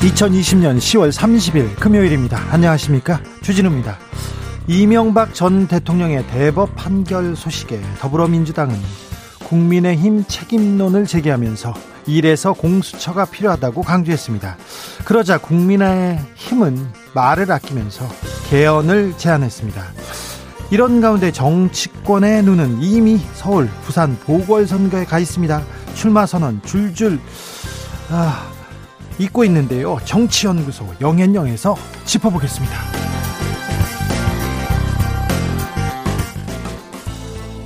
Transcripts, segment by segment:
2020년 10월 30일 금요일입니다. 안녕하십니까? 주진우입니다. 이명박 전 대통령의 대법 판결 소식에 더불어민주당은 국민의힘 책임론을 제기하면서 이래서 공수처가 필요하다고 강조했습니다. 그러자 국민의힘은 말을 아끼면서 개헌을 제안했습니다. 이런 가운데 정치권의 눈은 이미 서울, 부산 보궐선거에 가 있습니다. 출마 선언 줄줄 아, 잊고 있는데요. 정치연구소 영앤영에서 짚어보겠습니다.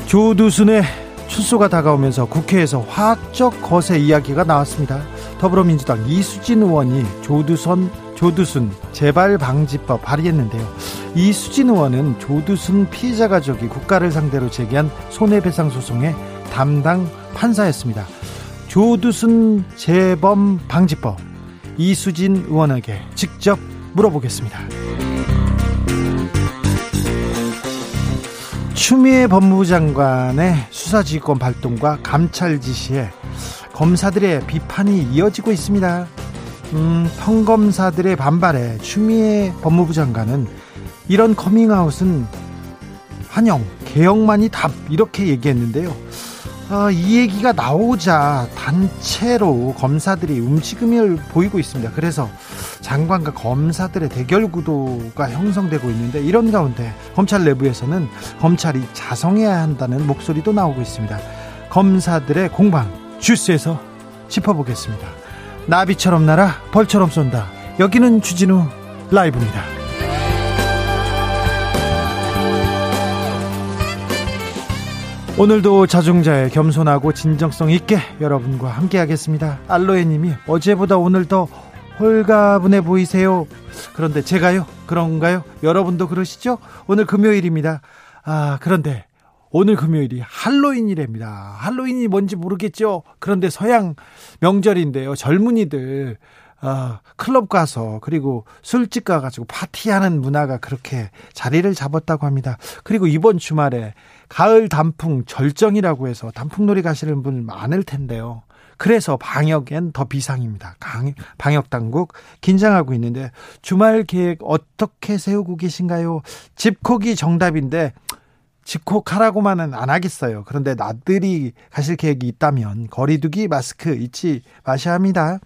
조두순의 출소가 다가오면서 국회에서 화학적 거세 이야기가 나왔습니다. 더불어민주당 이수진 의원이 조두선 조두순 재발 방지법 발의했는데요. 이수진 의원은 조두순 피해자 가족이 국가를 상대로 제기한 손해배상 소송의 담당 판사였습니다. 조두순 재범 방지법 이수진 의원에게 직접 물어보겠습니다. 추미애 법무부 장관의 수사지휘권 발동과 감찰 지시에 검사들의 비판이 이어지고 있습니다. 음, 평검사들의 반발에 추미애 법무부 장관은 이런 커밍아웃은 환영, 개혁만이 답 이렇게 얘기했는데요. 어, 이 얘기가 나오자 단체로 검사들이 움직임을 보이고 있습니다. 그래서 장관과 검사들의 대결 구도가 형성되고 있는데 이런 가운데 검찰 내부에서는 검찰이 자성해야 한다는 목소리도 나오고 있습니다. 검사들의 공방 주스에서 짚어보겠습니다. 나비처럼 날아 벌처럼 쏜다. 여기는 주진우 라이브입니다. 오늘도 자중자의 겸손하고 진정성 있게 여러분과 함께 하겠습니다. 알로에님이 어제보다 오늘 더 홀가분해 보이세요. 그런데 제가요? 그런가요? 여러분도 그러시죠? 오늘 금요일입니다. 아, 그런데 오늘 금요일이 할로윈이랍니다. 할로윈이 뭔지 모르겠죠? 그런데 서양 명절인데요. 젊은이들 어, 클럽 가서 그리고 술집 가가지고 파티하는 문화가 그렇게 자리를 잡았다고 합니다. 그리고 이번 주말에 가을 단풍 절정이라고 해서 단풍놀이 가시는 분 많을 텐데요. 그래서 방역엔 더 비상입니다. 방역 당국 긴장하고 있는데 주말 계획 어떻게 세우고 계신가요? 집콕이 정답인데 집콕하라고만은 안 하겠어요. 그런데 나들이 가실 계획이 있다면 거리두기 마스크 잊지 마셔야 합니다.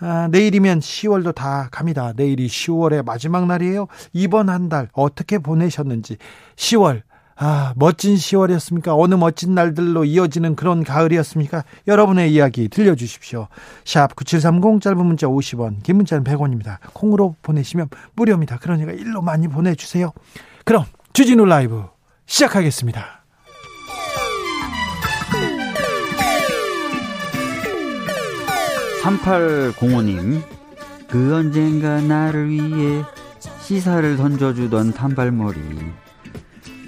아, 내일이면 10월도 다 갑니다. 내일이 10월의 마지막 날이에요. 이번 한 달 어떻게 보내셨는지 10월 아, 멋진 10월이었습니까? 어느 멋진 날들로 이어지는 그런 가을이었습니까? 여러분의 이야기 들려주십시오. 샵 9730 짧은 문자 50원, 긴 문자는 100원입니다. 콩으로 보내시면 무료입니다. 그러니까 일로 많이 보내주세요. 그럼 주진우 라이브 시작하겠습니다. 3805님, 그 언젠가 나를 위해 시사를 던져주던 단발머리.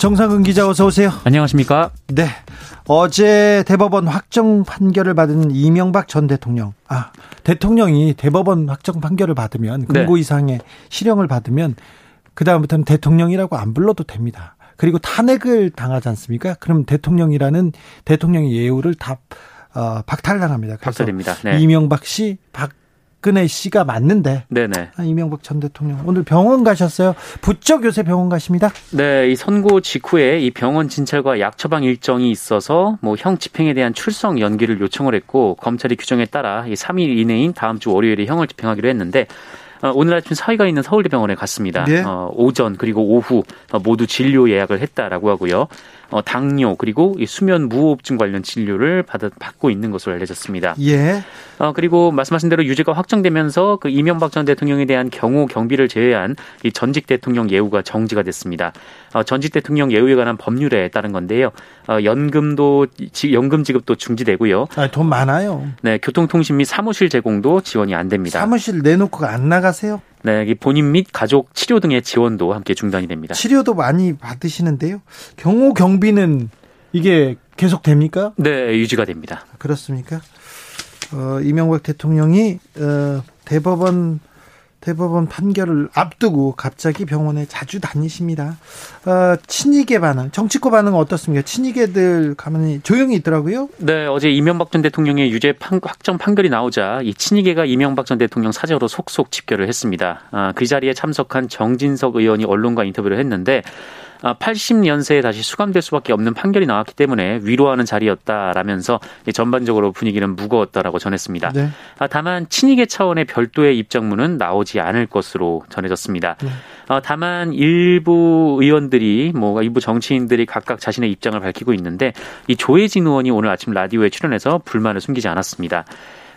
정상근 기자 어서 오세요. 안녕하십니까? 네. 어제 대법원 확정 판결을 받은 이명박 전 대통령. 아, 대통령이 대법원 확정 판결을 받으면 금고 네. 이상의 실형을 받으면 그다음부터는 대통령이라고 안 불러도 됩니다. 그리고 탄핵을 당하지 않습니까? 그럼 대통령이라는 대통령의 예우를 다 어, 박탈당합니다. 박탈입니다. 네. 이명박 씨, 박 박근혜 씨가 맞는데. 네네. 아, 이명박 전 대통령 오늘 병원 가셨어요. 부쩍 요새 병원 가십니다. 네, 이 선고 직후에 이 병원 진찰과 약 처방 일정이 있어서 뭐 형 집행에 대한 출석 연기를 요청을 했고 검찰이 규정에 따라 이 3일 이내인 다음 주 월요일에 형을 집행하기로 했는데 어, 오늘 아침 사위가 있는 서울대병원에 갔습니다. 네. 어, 오전 그리고 오후 어, 모두 진료 예약을 했다라고 하고요. 어, 당뇨 그리고 이 수면 무호흡증 관련 진료를 받, 받고 있는 것으로 알려졌습니다. 예. 어, 그리고 말씀하신 대로 유죄가 확정되면서 그 이명박 전 대통령에 대한 경호 경비를 제외한 이 전직 대통령 예우가 정지가 됐습니다. 어, 전직 대통령 예우에 관한 법률에 따른 건데요. 어, 연금도 지, 연금 지급도 중지되고요. 아, 돈 많아요. 네, 교통통신 및 사무실 제공도 지원이 안 됩니다. 사무실 내놓고 안 나가세요? 네, 이 본인 및 가족 치료 등의 지원도 함께 중단이 됩니다. 치료도 많이 받으시는데요. 경호 경비는 이게 계속 됩니까? 네, 유지가 됩니다. 그렇습니까? 어, 이명박 대통령이 어, 대법원 대법원 판결을 앞두고 갑자기 병원에 자주 다니십니다. 어, 친이계 반응, 정치권 반응은 어떻습니까? 친이계들 가만히 조용히 있더라고요. 네, 어제 이명박 전 대통령의 유죄 판, 확정 판결이 나오자 이 친이계가 이명박 전 대통령 사저로 속속 집결을 했습니다. 아, 그 자리에 참석한 정진석 의원이 언론과 인터뷰를 했는데 80년세에 다시 수감될 수밖에 없는 판결이 나왔기 때문에 위로하는 자리였다라면서 전반적으로 분위기는 무거웠다라고 전했습니다. 네. 아, 다만 친이계 차원의 별도의 입장문은 나오지 않을 것으로 전해졌습니다. 네. 어, 다만 일부 의원들이 뭐 일부 정치인들이 각각 자신의 입장을 밝히고 있는데 이 조혜진 의원이 오늘 아침 라디오에 출연해서 불만을 숨기지 않았습니다.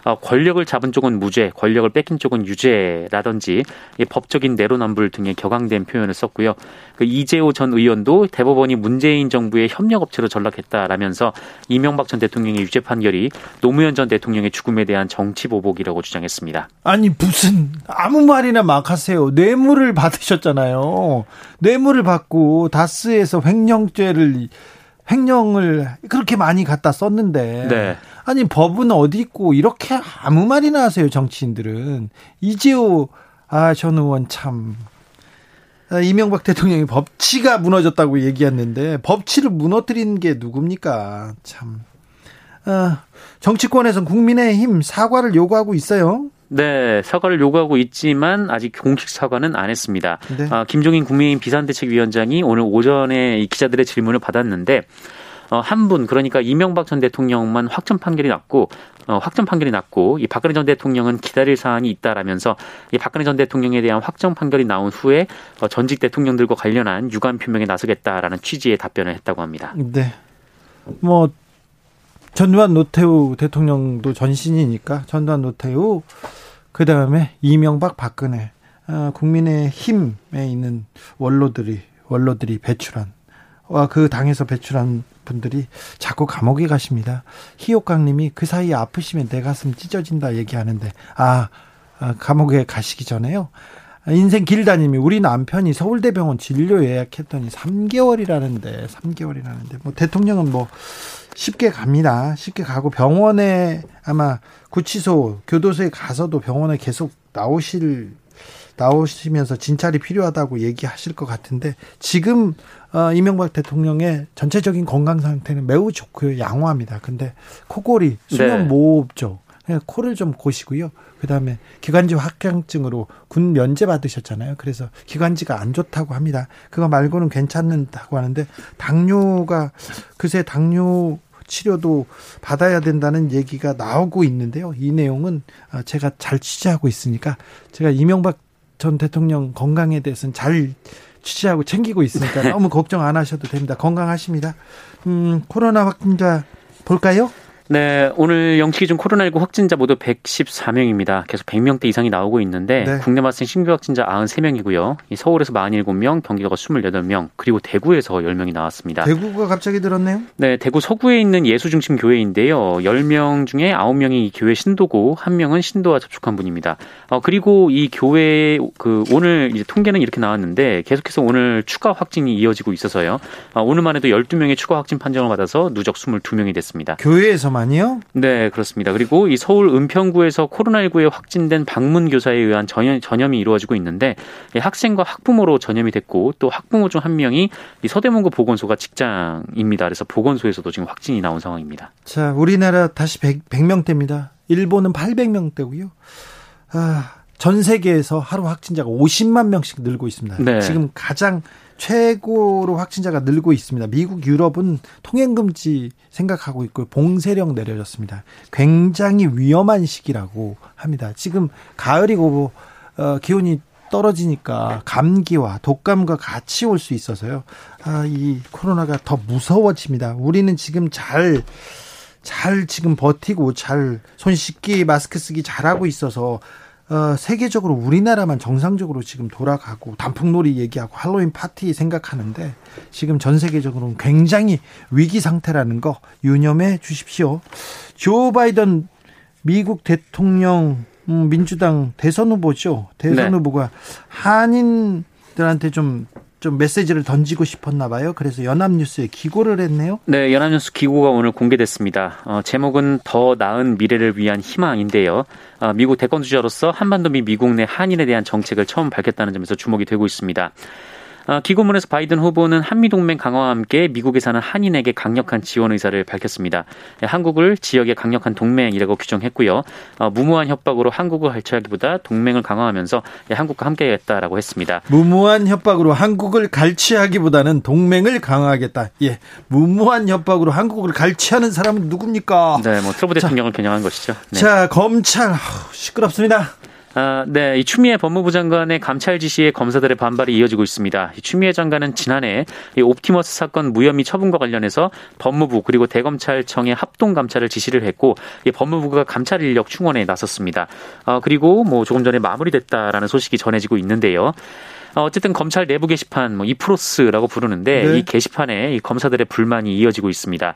어, 권력을 잡은 쪽은 무죄, 권력을 뺏긴 쪽은 유죄라든지 법적인 내로남불 등의 격앙된 표현을 썼고요. 그 이재호 전 의원도 대법원이 문재인 정부의 협력업체로 전락했다라면서 이명박 전 대통령의 유죄 판결이 노무현 전 대통령의 죽음에 대한 정치 보복이라고 주장했습니다. 아니 무슨 아무 말이나 막 하세요. 뇌물을 받으셨잖아요. 뇌물을 받고 다스에서 횡령죄를 횡령을 그렇게 많이 갖다 썼는데 네. 아니 법은 어디 있고 이렇게 아무 말이나 하세요 정치인들은 이재호 아전 의원 참 아, 이명박 대통령이 법치가 무너졌다고 얘기했는데 법치를 무너뜨리는 게 누굽니까 참 아, 정치권에서 국민의힘 사과를 요구하고 있어요. 네, 사과를 요구하고 있지만 아직 공식 사과는 안 했습니다. 네. 아, 김종인 국민의힘 비상대책위원장이 오늘 오전에 이 기자들의 질문을 받았는데 어, 한 분 그러니까 이명박 전 대통령만 확정 판결이 났고 어, 확정 판결이 났고 이 박근혜 전 대통령은 기다릴 사안이 있다라면서 이 박근혜 전 대통령에 대한 확정 판결이 나온 후에 어, 전직 대통령들과 관련한 유감 표명에 나서겠다라는 취지의 답변을 했다고 합니다. 네. 뭐 전두환 노태우 대통령도 전신이니까 전두환 노태우 그 다음에 이명박 박근혜 어, 국민의 힘에 있는 원로들이 원로들이 배출한 와 그 당에서 배출한 분들이 자꾸 감옥에 가십니다. 희옥강님이 그 사이에 아프시면 내 가슴 찢어진다 얘기하는데 아, 아 감옥에 가시기 전에요. 인생 길다님이 우리 남편이 서울대병원 진료 예약했더니 3개월이라는데 3개월이라는데 뭐 대통령은 뭐 쉽게 갑니다. 쉽게 가고 병원에 아마 구치소 교도소에 가서도 병원에 계속 나오실 나오시면서 진찰이 필요하다고 얘기하실 것 같은데 지금 어, 이명박 대통령의 전체적인 건강 상태는 매우 좋고요 양호합니다. 근데 코골이 수면 네. 모흡죠. 네, 코를 좀 고시고요. 그다음에 기관지 확장증으로 군 면제 받으셨잖아요. 그래서 기관지가 안 좋다고 합니다. 그거 말고는 괜찮다고 하는데 당뇨가 그새 당뇨 치료도 받아야 된다는 얘기가 나오고 있는데요. 이 내용은 어, 제가 잘 취재하고 있으니까 제가 이명박 전 대통령 건강에 대해서는 잘 취재하고 챙기고 있으니까 너무 걱정 안 하셔도 됩니다. 건강하십니다. 음, 코로나 확진자 볼까요? 네, 오늘 영치 기준 코로나19 확진자 모두 114명입니다. 계속 100명대 이상이 나오고 있는데 네. 국내 발생 신규 확진자 93명이고요. 서울에서 47명, 경기도가 28명, 그리고 대구에서 10명이 나왔습니다. 대구가 갑자기 들었네요. 네, 대구 서구에 있는 예수중심 교회인데요. 10명 중에 9명이 이 교회 신도고 1명은 신도와 접촉한 분입니다. 어, 그리고 이 교회 그 오늘 이제 통계는 이렇게 나왔는데 계속해서 오늘 추가 확진이 이어지고 있어서요. 어, 오늘만 해도 12명의 추가 확진 판정을 받아서 누적 22명이 됐습니다. 교회에서만 요? 네, 그렇습니다. 그리고 이 서울 은평구에서 코로나19에 확진된 방문 교사에 의한 전염, 전염이 이루어지고 있는데 이 학생과 학부모로 전염이 됐고 또 학부모 중 한 명이 이 서대문구 보건소가 직장입니다. 그래서 보건소에서도 지금 확진이 나온 상황입니다. 자, 우리나라 다시 100, 100명대입니다. 일본은 800명대고요. 아, 전 세계에서 하루 확진자가 50만 명씩 늘고 있습니다. 네. 지금 가장 최고로 확진자가 늘고 있습니다. 미국, 유럽은 통행금지 생각하고 있고 봉쇄령 내려졌습니다. 굉장히 위험한 시기라고 합니다. 지금 가을이고 어, 기온이 떨어지니까 감기와 독감과 같이 올 수 있어서요. 아, 이 코로나가 더 무서워집니다. 우리는 지금 잘, 잘 지금 버티고 잘 손 씻기, 마스크 쓰기 잘하고 있어서 어, 세계적으로 우리나라만 정상적으로 지금 돌아가고 단풍놀이 얘기하고 할로윈 파티 생각하는데 지금 전 세계적으로는 굉장히 위기 상태라는 거 유념해 주십시오. 조 바이든 미국 대통령 음, 민주당 대선 후보죠. 대선 네. 후보가 한인들한테 좀, 좀 메시지를 던지고 싶었나 봐요. 그래서 연합뉴스에 기고를 했네요. 네, 연합뉴스 기고가 오늘 공개됐습니다. 어, 제목은 더 나은 미래를 위한 희망인데요. 어, 미국 대권 주자로서 한반도 미 미국 내 한인에 대한 정책을 처음 밝혔다는 점에서 주목이 되고 있습니다. 어, 기고문에서 바이든 후보는 한미동맹 강화와 함께 미국에 사는 한인에게 강력한 지원 의사를 밝혔습니다. 예, 한국을 지역의 강력한 동맹이라고 규정했고요. 어, 무모한 협박으로 한국을 갈취하기보다 동맹을 강화하면서 예, 한국과 함께하겠다라고 했습니다. 무모한 협박으로 한국을 갈취하기보다는 동맹을 강화하겠다. 예. 무모한 협박으로 한국을 갈취하는 사람은 누굽니까? 네, 뭐 트럼프 대통령을 겨냥한 것이죠. 네. 자, 검찰. 시끄럽습니다. 아, 네. 이 추미애 법무부 장관의 감찰 지시에 검사들의 반발이 이어지고 있습니다. 이 추미애 장관은 지난해 이 옵티머스 사건 무혐의 처분과 관련해서 법무부 그리고 대검찰청의 합동 감찰을 지시를 했고 이 법무부가 감찰 인력 충원에 나섰습니다. 어, 그리고 뭐 조금 전에 마무리됐다라는 소식이 전해지고 있는데요. 어, 어쨌든 검찰 내부 게시판 뭐 이프로스라고 부르는데 네. 이 게시판에 이 검사들의 불만이 이어지고 있습니다.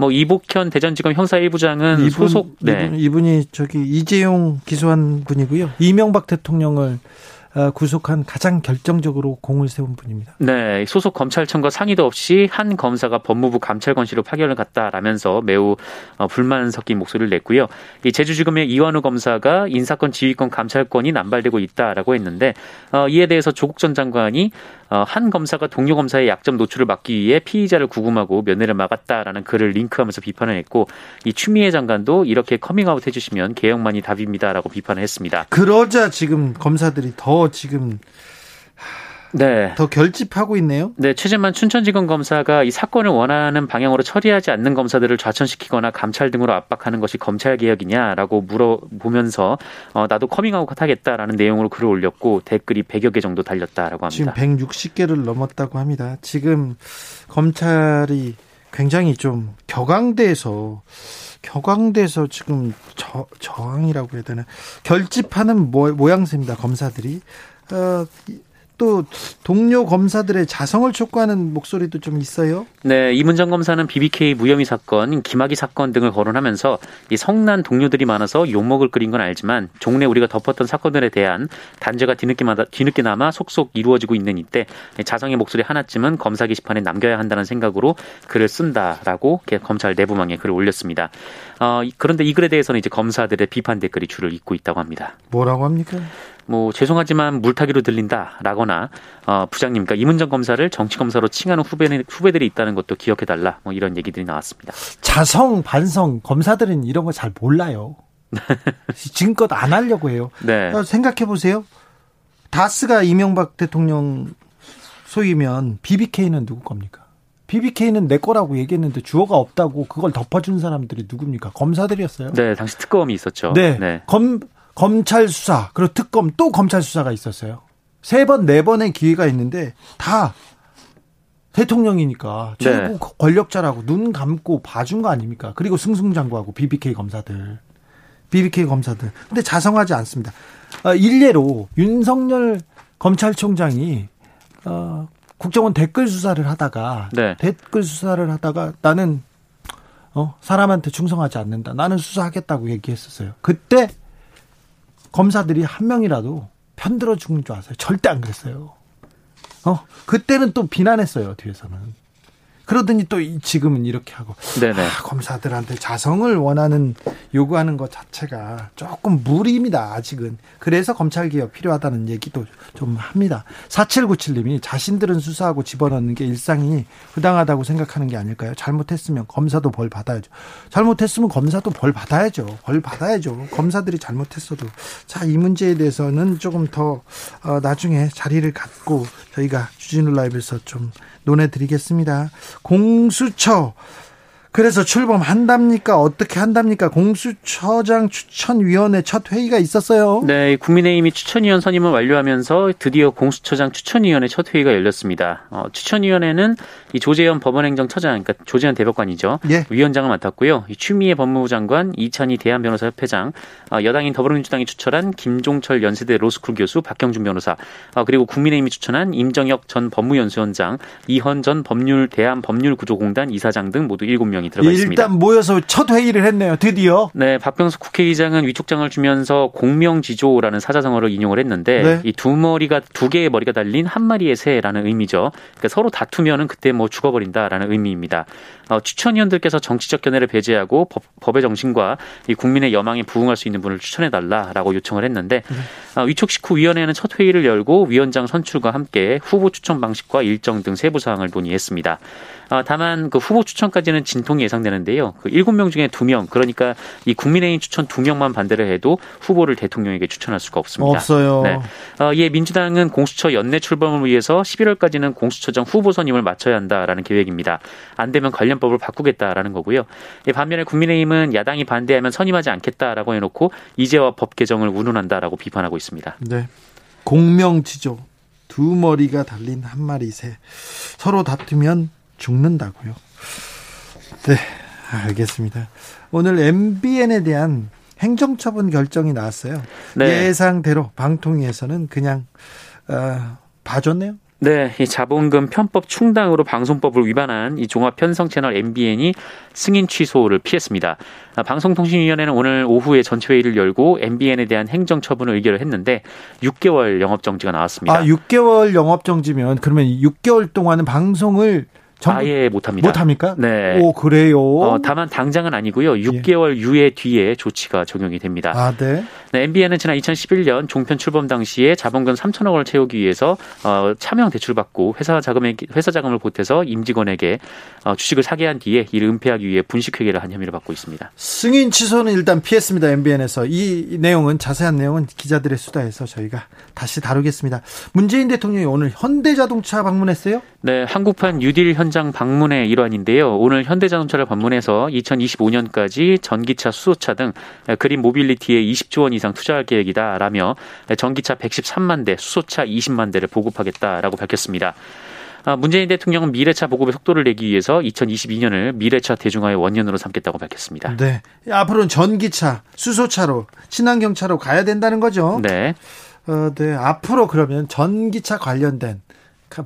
뭐 이복현 대전지검 형사 1부장은 이분, 소속 네. 이분, 이분이 저기 이재용 기소한 분이고요. 이명박 대통령을 어, 구속한 가장 결정적으로 공을 세운 분입니다. 네, 소속 검찰청과 상의도 없이 한 검사가 법무부 감찰관실로 파견을 갔다라면서 매우 어, 불만 섞인 목소리를 냈고요. 이 제주지검의 이환우 검사가 인사권 지휘권 감찰권이 남발되고 있다라고 했는데 어, 이에 대해서 조국 전 장관이 어, 한 검사가 동료 검사의 약점 노출을 막기 위해 피의자를 구금하고 면회를 막았다라는 글을 링크하면서 비판을 했고 이 추미애 장관도 이렇게 커밍아웃 해주시면 개혁만이 답입니다라고 비판을 했습니다. 그러자 지금 검사들이 더 지금 네. 더 결집하고 있네요. 네, 최재만 춘천지검 검사가 이 사건을 원하는 방향으로 처리하지 않는 검사들을 좌천시키거나 감찰 등으로 압박하는 것이 검찰 개혁이냐라고 물어보면서 어, 나도 커밍아웃 하겠다라는 내용으로 글을 올렸고 댓글이 100여 개 정도 달렸다라고 지금 합니다. 160개를 넘었다고 합니다. 지금 검찰이 굉장히 좀 격앙돼서 격앙돼서 지금 저, 저항이라고 해야 되나 결집하는 모, 모양새입니다. 검사들이 어, 이- 또 동료 검사들의 자성을 촉구하는 목소리도 좀 있어요. 네, 이문정 검사는 BBK 무혐의 사건, 김학의 사건 등을 거론하면서 이 성난 동료들이 많아서 욕먹을 끓인 건 알지만 종래 우리가 덮었던 사건들에 대한 단죄가 뒤늦게마다 뒤늦게나마 속속 이루어지고 있는 이때 자성의 목소리 하나쯤은 검사 게시판에 남겨야 한다는 생각으로 글을 쓴다라고 검찰 내부망에 글을 올렸습니다. 어, 이- 그런데 이 글에 대해서는 이제 검사들의 비판 댓글이 줄을 잇고 있다고 합니다. 뭐라고 합니까? 뭐 죄송하지만 물타기로 들린다라거나 어, 부장님, 그러니까 이문정 검사를 정치 검사로 칭하는 후배 후배들이 있다는 것도 기억해 달라. 뭐 이런 얘기들이 나왔습니다. 자성 반성 검사들은 이런 거 잘 몰라요. 지금껏 안 하려고 해요. 네, 생각해 보세요. 다스가 이명박 대통령 소이면 BBK는 누구 겁니까? BBK는 내 거라고 얘기했는데 주어가 없다고 그걸 덮어준 사람들이 누굽니까? 검사들이었어요. 네, 당시 특검이 있었죠. 네. 네. 검, 검찰 수사, 그리고 특검 또 검찰 수사가 있었어요. 세 번, 네 번의 기회가 있는데 다 대통령이니까 최고 네. 권력자라고 눈 감고 봐준 거 아닙니까? 그리고 승승장구하고 BBK 검사들. BBK 검사들. 근데 자성하지 않습니다. 어, 일례로 윤석열 검찰총장이 어, 국정원 댓글 수사를 하다가 네. 댓글 수사를 하다가 나는 어, 사람한테 충성하지 않는다. 나는 수사하겠다고 얘기했었어요. 그때 검사들이 한 명이라도 편들어 죽는 줄 아세요? 절대 안 그랬어요. 어, 그때는 또 비난했어요, 뒤에서는. 그러더니 또 지금은 이렇게 하고. 네네. 아, 검사들한테 자성을 원하는 요구하는 것 자체가 조금 무리입니다. 아직은. 그래서 검찰 개혁 필요하다는 얘기도 좀 합니다. 4797님이 자신들은 수사하고 집어넣는 게 일상이 부당하다고 생각하는 게 아닐까요? 잘못했으면 검사도 벌 받아야죠. 잘못했으면 검사도 벌 받아야죠. 벌 받아야죠. 검사들이 잘못했어도. 자, 이 문제에 대해서는 조금 더 어, 나중에 자리를 갖고 저희가 주진우 라이브에서 좀 논해드리겠습니다. 공수처 그래서 출범한답니까? 어떻게 한답니까? 공수처장 추천위원회 첫 회의가 있었어요. 네, 국민의힘이 추천위원 선임을 완료하면서 드디어 공수처장 추천위원회 첫 회의가 열렸습니다. 어, 추천위원회는 이 조재현 법원행정처장, 그러니까 조재현 대법관이죠. 예. 위원장을 맡았고요. 이 추미애 법무부 장관, 이찬희 대한변호사협회장, 어, 여당인 더불어민주당이 추천한 김종철 연세대 로스쿨 교수, 박경준 변호사, 어, 그리고 국민의힘이 추천한 임정혁 전 법무연수원장, 이헌 전 법률 대한법률구조공단 이사장 등 모두 7명 명이 들어가 있습니다. 일단 모여서 첫 회의를 했네요. 드디어. 네, 박병석 국회의장은 위촉장을 주면서 공명지조라는 사자성어를 인용을 했는데 네. 이두 머리가 두 개의 머리가 달린 한 마리의 새라는 의미죠. 그러니까 서로 다투면은 그때 뭐 죽어버린다라는 의미입니다. 어, 추천위원들께서 정치적 견해를 배제하고 법, 의 정신과 이 국민의 여망에 부응할 수 있는 분을 추천해 달라라고 요청을 했는데 네. 어, 위촉 식후 위원회는 첫 회의를 열고 위원장 선출과 함께 후보 추천 방식과 일정 등 세부 사항을 논의했습니다. 어, 다만 그 후보 추천까지는 진통이 예상되는데요. 그 7명 중에 2명 그러니까 이 국민의힘 추천 2명만 반대를 해도 후보를 대통령에게 추천할 수가 없습니다. 없어요. 네. 어, 예, 민주당은 공수처 연내 출범을 위해서 11월까지는 공수처장 후보 선임을 마쳐야 한다라는 계획입니다. 안 되면 관련법을 바꾸겠다라는 거고요. 예, 반면에 국민의힘은 야당이 반대하면 선임하지 않겠다라고 해놓고 이제와 법 개정을 운운한다라고 비판하고 있습니다. 네. 공명지조 두 머리가 달린 한 마리 새 서로 다투면 죽는다고요. 네, 알겠습니다. 오늘 MBN에 대한 행정처분 결정이 나왔어요. 네. 예상대로 방통위에서는 그냥 어, 봐줬네요. 네, 이 자본금 편법 충당으로 방송법을 위반한 이 종합 편성 채널 MBN이 승인 취소를 피했습니다. 아, 방송통신위원회는 오늘 오후에 전체 회의를 열고 MBN에 대한 행정 처분을 의결을 했는데 6개월 영업 정지가 나왔습니다. 아, 6개월 영업 정지면 그러면 6개월 동안은 방송을 아예 못합니다. 못합니까? 네. 오 그래요. 어, 다만 당장은 아니고요. 6개월 예. 유예 뒤에 조치가 적용이 됩니다. 아 네. 네, MBN은 지난 2011년 종편 출범 당시에 자본금 3천억 원을 채우기 위해서 어, 차명 대출받고 회사 자금에 회사 자금을 보태서 임직원에게 어, 주식을 사게 한 뒤에 이를 은폐하기 위해 분식회계를 한 혐의를 받고 있습니다. 승인 취소는 일단 피했습니다. MBN에서 이 내용은 자세한 내용은 기자들의 수다에서 저희가 다시 다루겠습니다. 문재인 대통령이 오늘 현대자동차 방문했어요? 네, 한국판 뉴딜 현장 방문의 일환인데요. 오늘 현대자동차를 방문해서 2025년까지 전기차, 수소차 등 green mobility에 20조 원 이상 투자할 계획이다라며 전기차 113만 대, 수소차 20만 대를 보급하겠다라고 밝혔습니다. 아, 문재인 대통령은 미래차 보급의 속도를 내기 위해서 2022년을 미래차 대중화의 원년으로 삼겠다고 밝혔습니다. 네. 앞으로는 전기차, 수소차로, 친환경차로 가야 된다는 거죠. 네. 어, 네. 앞으로 그러면 전기차 관련된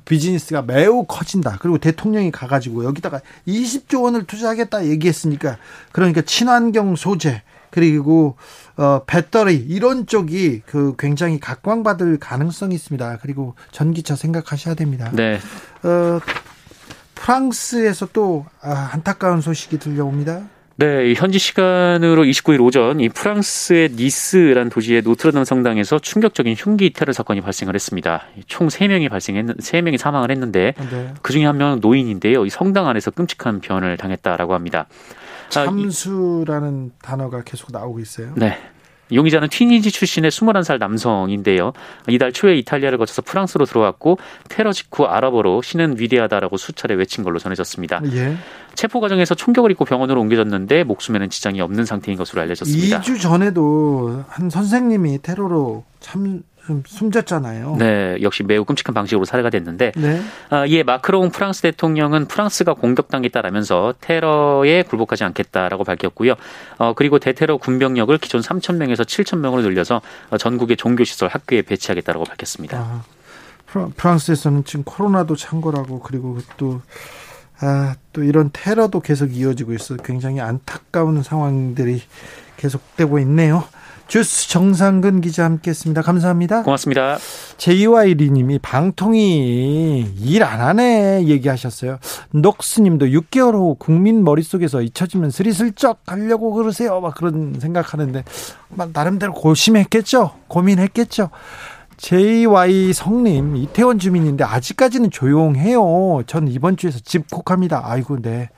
비즈니스가 매우 커진다. 그리고 대통령이 가가지고 여기다가 20조 원을 투자하겠다 얘기했으니까 그러니까 친환경 소재 그리고 어 배터리 이런 쪽이 그 굉장히 각광받을 가능성이 있습니다. 그리고 전기차 생각하셔야 됩니다. 네. 어 프랑스에서 또 아, 안타까운 소식이 들려옵니다. 네, 현지 시간으로 29일 오전 이 프랑스의 니스란 도시의 노트르담 성당에서 충격적인 흉기 테러 사건이 발생을 했습니다. 총 3명이 발생했 3명이 사망을 했는데 네. 그중에 한 명은 노인인데요. 이 성당 안에서 끔찍한 변을 당했다라고 합니다. 참수라는 아, 단어가 계속 나오고 있어요. 네. 용의자는 튀니지 출신의 21살 남성인데요. 이달 초에 이탈리아를 거쳐서 프랑스로 들어왔고 테러 직후 아랍어로 신은 위대하다라고 수차례 외친 걸로 전해졌습니다. 예. 체포 과정에서 총격을 입고 병원으로 옮겨졌는데 목숨에는 지장이 없는 상태인 것으로 알려졌습니다. 2주 전에도 한 선생님이 테러로 참 숨졌잖아요. 네, 역시 매우 끔찍한 방식으로 살해가 됐는데, 네. 아, 이에 마크롱 프랑스 대통령은 프랑스가 공격당했다라면서 테러에 굴복하지 않겠다라고 밝혔고요. 어, 그리고 대테러 군병력을 기존 3천 명에서 7천 명으로 늘려서 전국의 종교시설 학교에 배치하겠다라고 밝혔습니다. 아, 프랑스에서는 지금 코로나도 창궐하고 그리고 또 아, 또 이런 테러도 계속 이어지고 있어 굉장히 안타까운 상황들이 계속되고 있네요. 주스 정상근 기자 함께했습니다. 감사합니다. 고맙습니다. JY1님이 방통위 일 안 하네 얘기하셨어요. 녹스님도 6개월 후 국민 머릿속에서 잊혀지면 스리슬쩍 하려고 그러세요. 막 그런 생각하는데 나름대로 고심했겠죠. 고민했겠죠. JY 성님 이태원 주민인데 아직까지는 조용해요. 전 이번 주에서 집콕합니다. 아이고 네.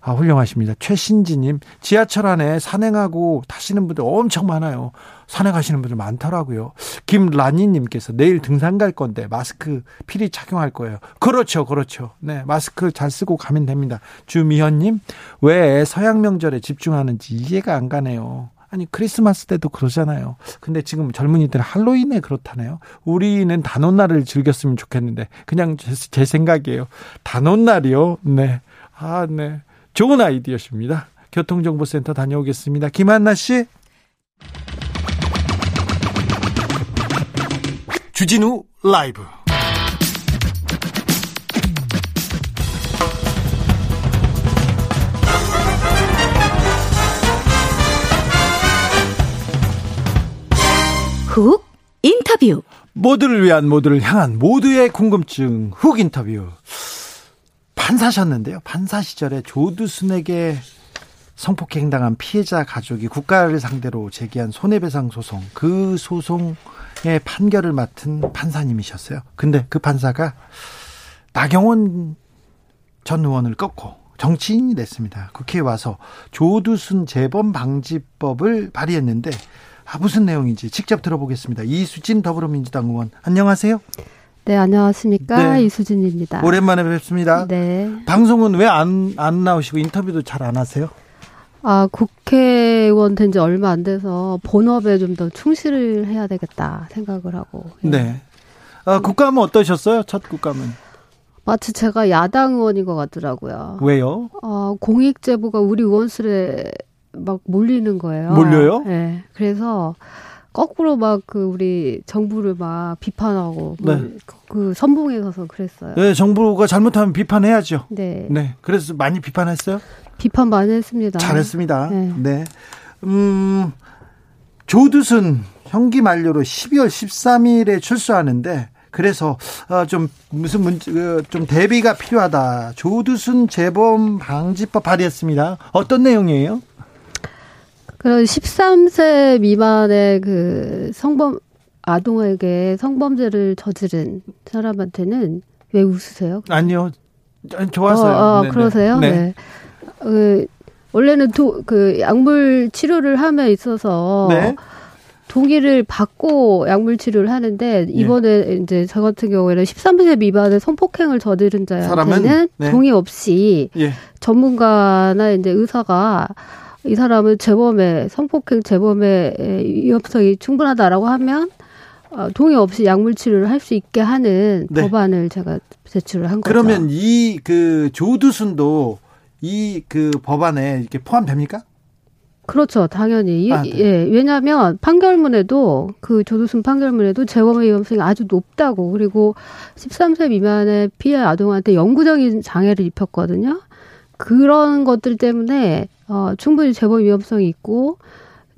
아, 훌륭하십니다. 최신지님, 지하철 안에 산행하고 타시는 분들 엄청 많아요. 산행하시는 분들 많더라고요. 김라니님께서 내일 등산 갈 건데 마스크 필히 착용할 거예요. 그렇죠, 그렇죠. 네, 마스크 잘 쓰고 가면 됩니다. 주미현님, 왜 서양 명절에 집중하는지 이해가 안 가네요. 아니 크리스마스 때도 그러잖아요. 근데 지금 젊은이들 할로윈에 그렇다네요. 우리는 단오날을 즐겼으면 좋겠는데 그냥 제, 제 생각이에요. 단오날이요. 네. 아, 네. 좋은 아이디어십니다. 교통정보센터 다녀오겠습니다. 김한나 씨. 주진우 라이브. 훅 인터뷰. 모두를 위한 모두를 향한 모두의 궁금증 훅 인터뷰. 판사셨는데요. 판사 시절에 조두순에게 성폭행 당한 피해자 가족이 국가를 상대로 제기한 손해배상 소송, 그 소송의 판결을 맡은 판사님이셨어요. 근데 그 판사가 나경원 전 의원을 꺾고 정치인이 됐습니다. 국회에 와서 조두순 재범 방지법을 발의했는데 아, 무슨 내용인지 직접 들어보겠습니다. 이수진 더불어민주당 의원 안녕하세요. 네, 안녕하십니까. 네. 이수진입니다. 오랜만에 뵙습니다. 네. 방송은 왜 안, 안 나오시고 인터뷰도 잘 안 하세요? 아, 국회의원 된 지 얼마 안 돼서 본업에 좀 더 충실을 해야 되겠다 생각을 하고. 예. 네. 아, 국감은 어떠셨어요? 첫 국감은? 마치 제가 야당 의원인 것 같더라고요. 왜요? 어, 공익제보가 우리 의원실에 막 몰리는 거예요. 몰려요? 네. 그래서 거꾸로 막 그 우리 정부를 막 비판하고 뭐 네. 그 선봉에 가서 그랬어요. 네, 정부가 잘못하면 비판해야죠. 네. 네. 그래서 많이 비판했어요? 비판 많이 했습니다. 잘했습니다. 네. 네. 음, 조두순 형기 만료로 12월 13일에 출소하는데 그래서 어, 좀 무슨 문제 그, 좀 대비가 필요하다. 조두순 재범 방지법 발의했습니다. 어떤 내용이에요? 그런 13세 미만의 그 성범 아동에게 성범죄를 저지른 사람한테는 왜 웃으세요? 아니요. 좋았어요. 어, 어 그러세요? 네. 네. 그, 원래는 도, 그 약물 치료를 함에 있어서 네. 동의를 받고 약물 치료를 하는데 예. 이번에 예. 이제 저 같은 경우에는 13세 미만의 성폭행을 저지른 자한테는 네. 동의 없이 예. 전문가나 이제 의사가 이 사람은 재범의 성폭행 재범의 위험성이 충분하다라고 하면 어, 동의 없이 약물 치료를 할 수 있게 하는 네. 법안을 제가 제출을 한 거죠. 그러면 이 그 조두순도 이 그 법안에 이렇게 포함됩니까? 그렇죠, 당연히. 아, 네. 예, 왜냐하면 판결문에도 그 조두순 판결문에도 재범의 위험성이 아주 높다고 그리고 13세 미만의 피해 아동한테 영구적인 장애를 입혔거든요. 그런 것들 때문에 어, 충분히 재범 위험성이 있고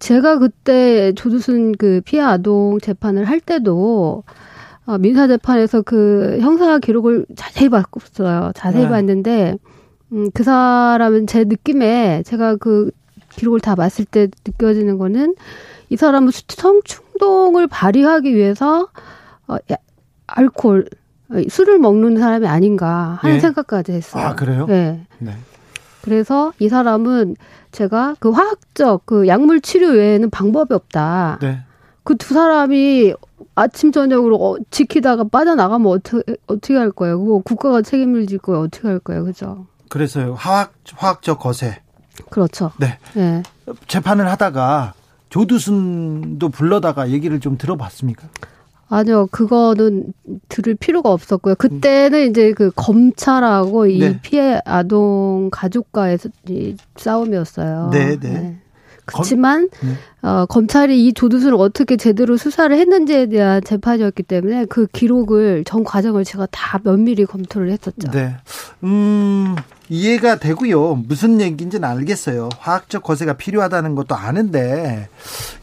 제가 그때 조두순 그 피해 아동 재판을 할 때도 어, 민사 재판에서 그 형사 기록을 자세히 봤어요. 자세히 네. 봤는데 음, 그 사람은 제 느낌에 제가 그 기록을 다 봤을 때 느껴지는 거는 이 사람은 성충동을 발휘하기 위해서 어, 야, 알코올 어, 술을 먹는 사람이 아닌가 하는 네. 생각까지 했어요. 아 그래요? 네. 네. 그래서 이 사람은 제가 그 화학적 그 약물 치료 외에는 방법이 없다. 네. 그 두 사람이 아침 저녁으로 어, 지키다가 빠져나가면 어떻게 어떻게 할 거예요? 그거 국가가 책임을 질 거예요. 어떻게 할 거예요? 그죠? 그래서요. 화학 화학적 거세. 그렇죠. 네. 네. 재판을 하다가 조두순도 불러다가 얘기를 좀 들어봤습니까? 아니요, 그거는 들을 필요가 없었고요. 그때는 이제 그 검찰하고 이 네. 피해 아동 가족과의 이 싸움이었어요. 네, 네. 네. 그렇지만 검, 네. 어, 검찰이 이 조두순을 어떻게 제대로 수사를 했는지에 대한 재판이었기 때문에 그 기록을 전 과정을 제가 다 면밀히 검토를 했었죠. 네. 음, 이해가 되고요. 무슨 얘기인지는 알겠어요. 화학적 거세가 필요하다는 것도 아는데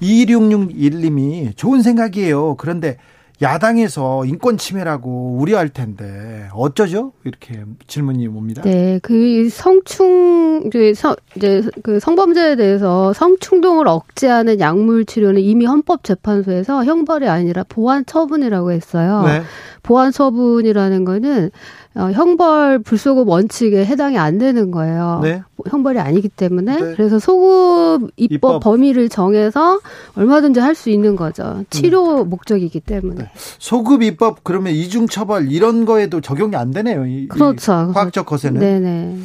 2661님이 좋은 생각이에요. 그런데 야당에서 인권 침해라고 우려할 텐데 어쩌죠? 이렇게 질문이 옵니다. 네, 그 성충 이제 성 이제 그 성범죄에 대해서 성충동을 억제하는 약물 치료는 이미 헌법재판소에서 형벌이 아니라 보완 처분이라고 했어요. 네. 보완 처분이라는 거는 어, 형벌 불소급 원칙에 해당이 안 되는 거예요. 네. 형벌이 아니기 때문에 네. 그래서 소급 입법, 입법, 범위를 정해서 얼마든지 할 수 있는 거죠. 치료 음. 목적이기 때문에. 네. 소급 입법 그러면 이중 처벌 이런 거에도 적용이 안 되네요. 이, 그렇죠. 이 화학적 거세는. 네네.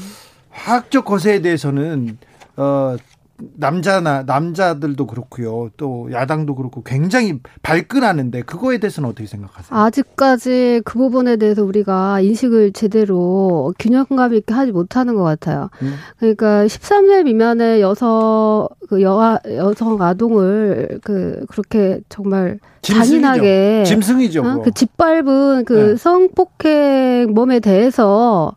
화학적 거세에 대해서는 어 남자나 남자들도 그렇고요. 또 야당도 그렇고 굉장히 발끈하는데 그거에 대해서는 어떻게 생각하세요? 아직까지 그 부분에 대해서 우리가 인식을 제대로 균형감 있게 하지 못하는 것 같아요. 음. 그러니까 13세 미만의 여성 그 여, 여성 아동을 그 그렇게 정말 짐승이죠. 잔인하게 짐승이죠. 어? 그 짓밟은 그 네. 성폭행 범에 대해서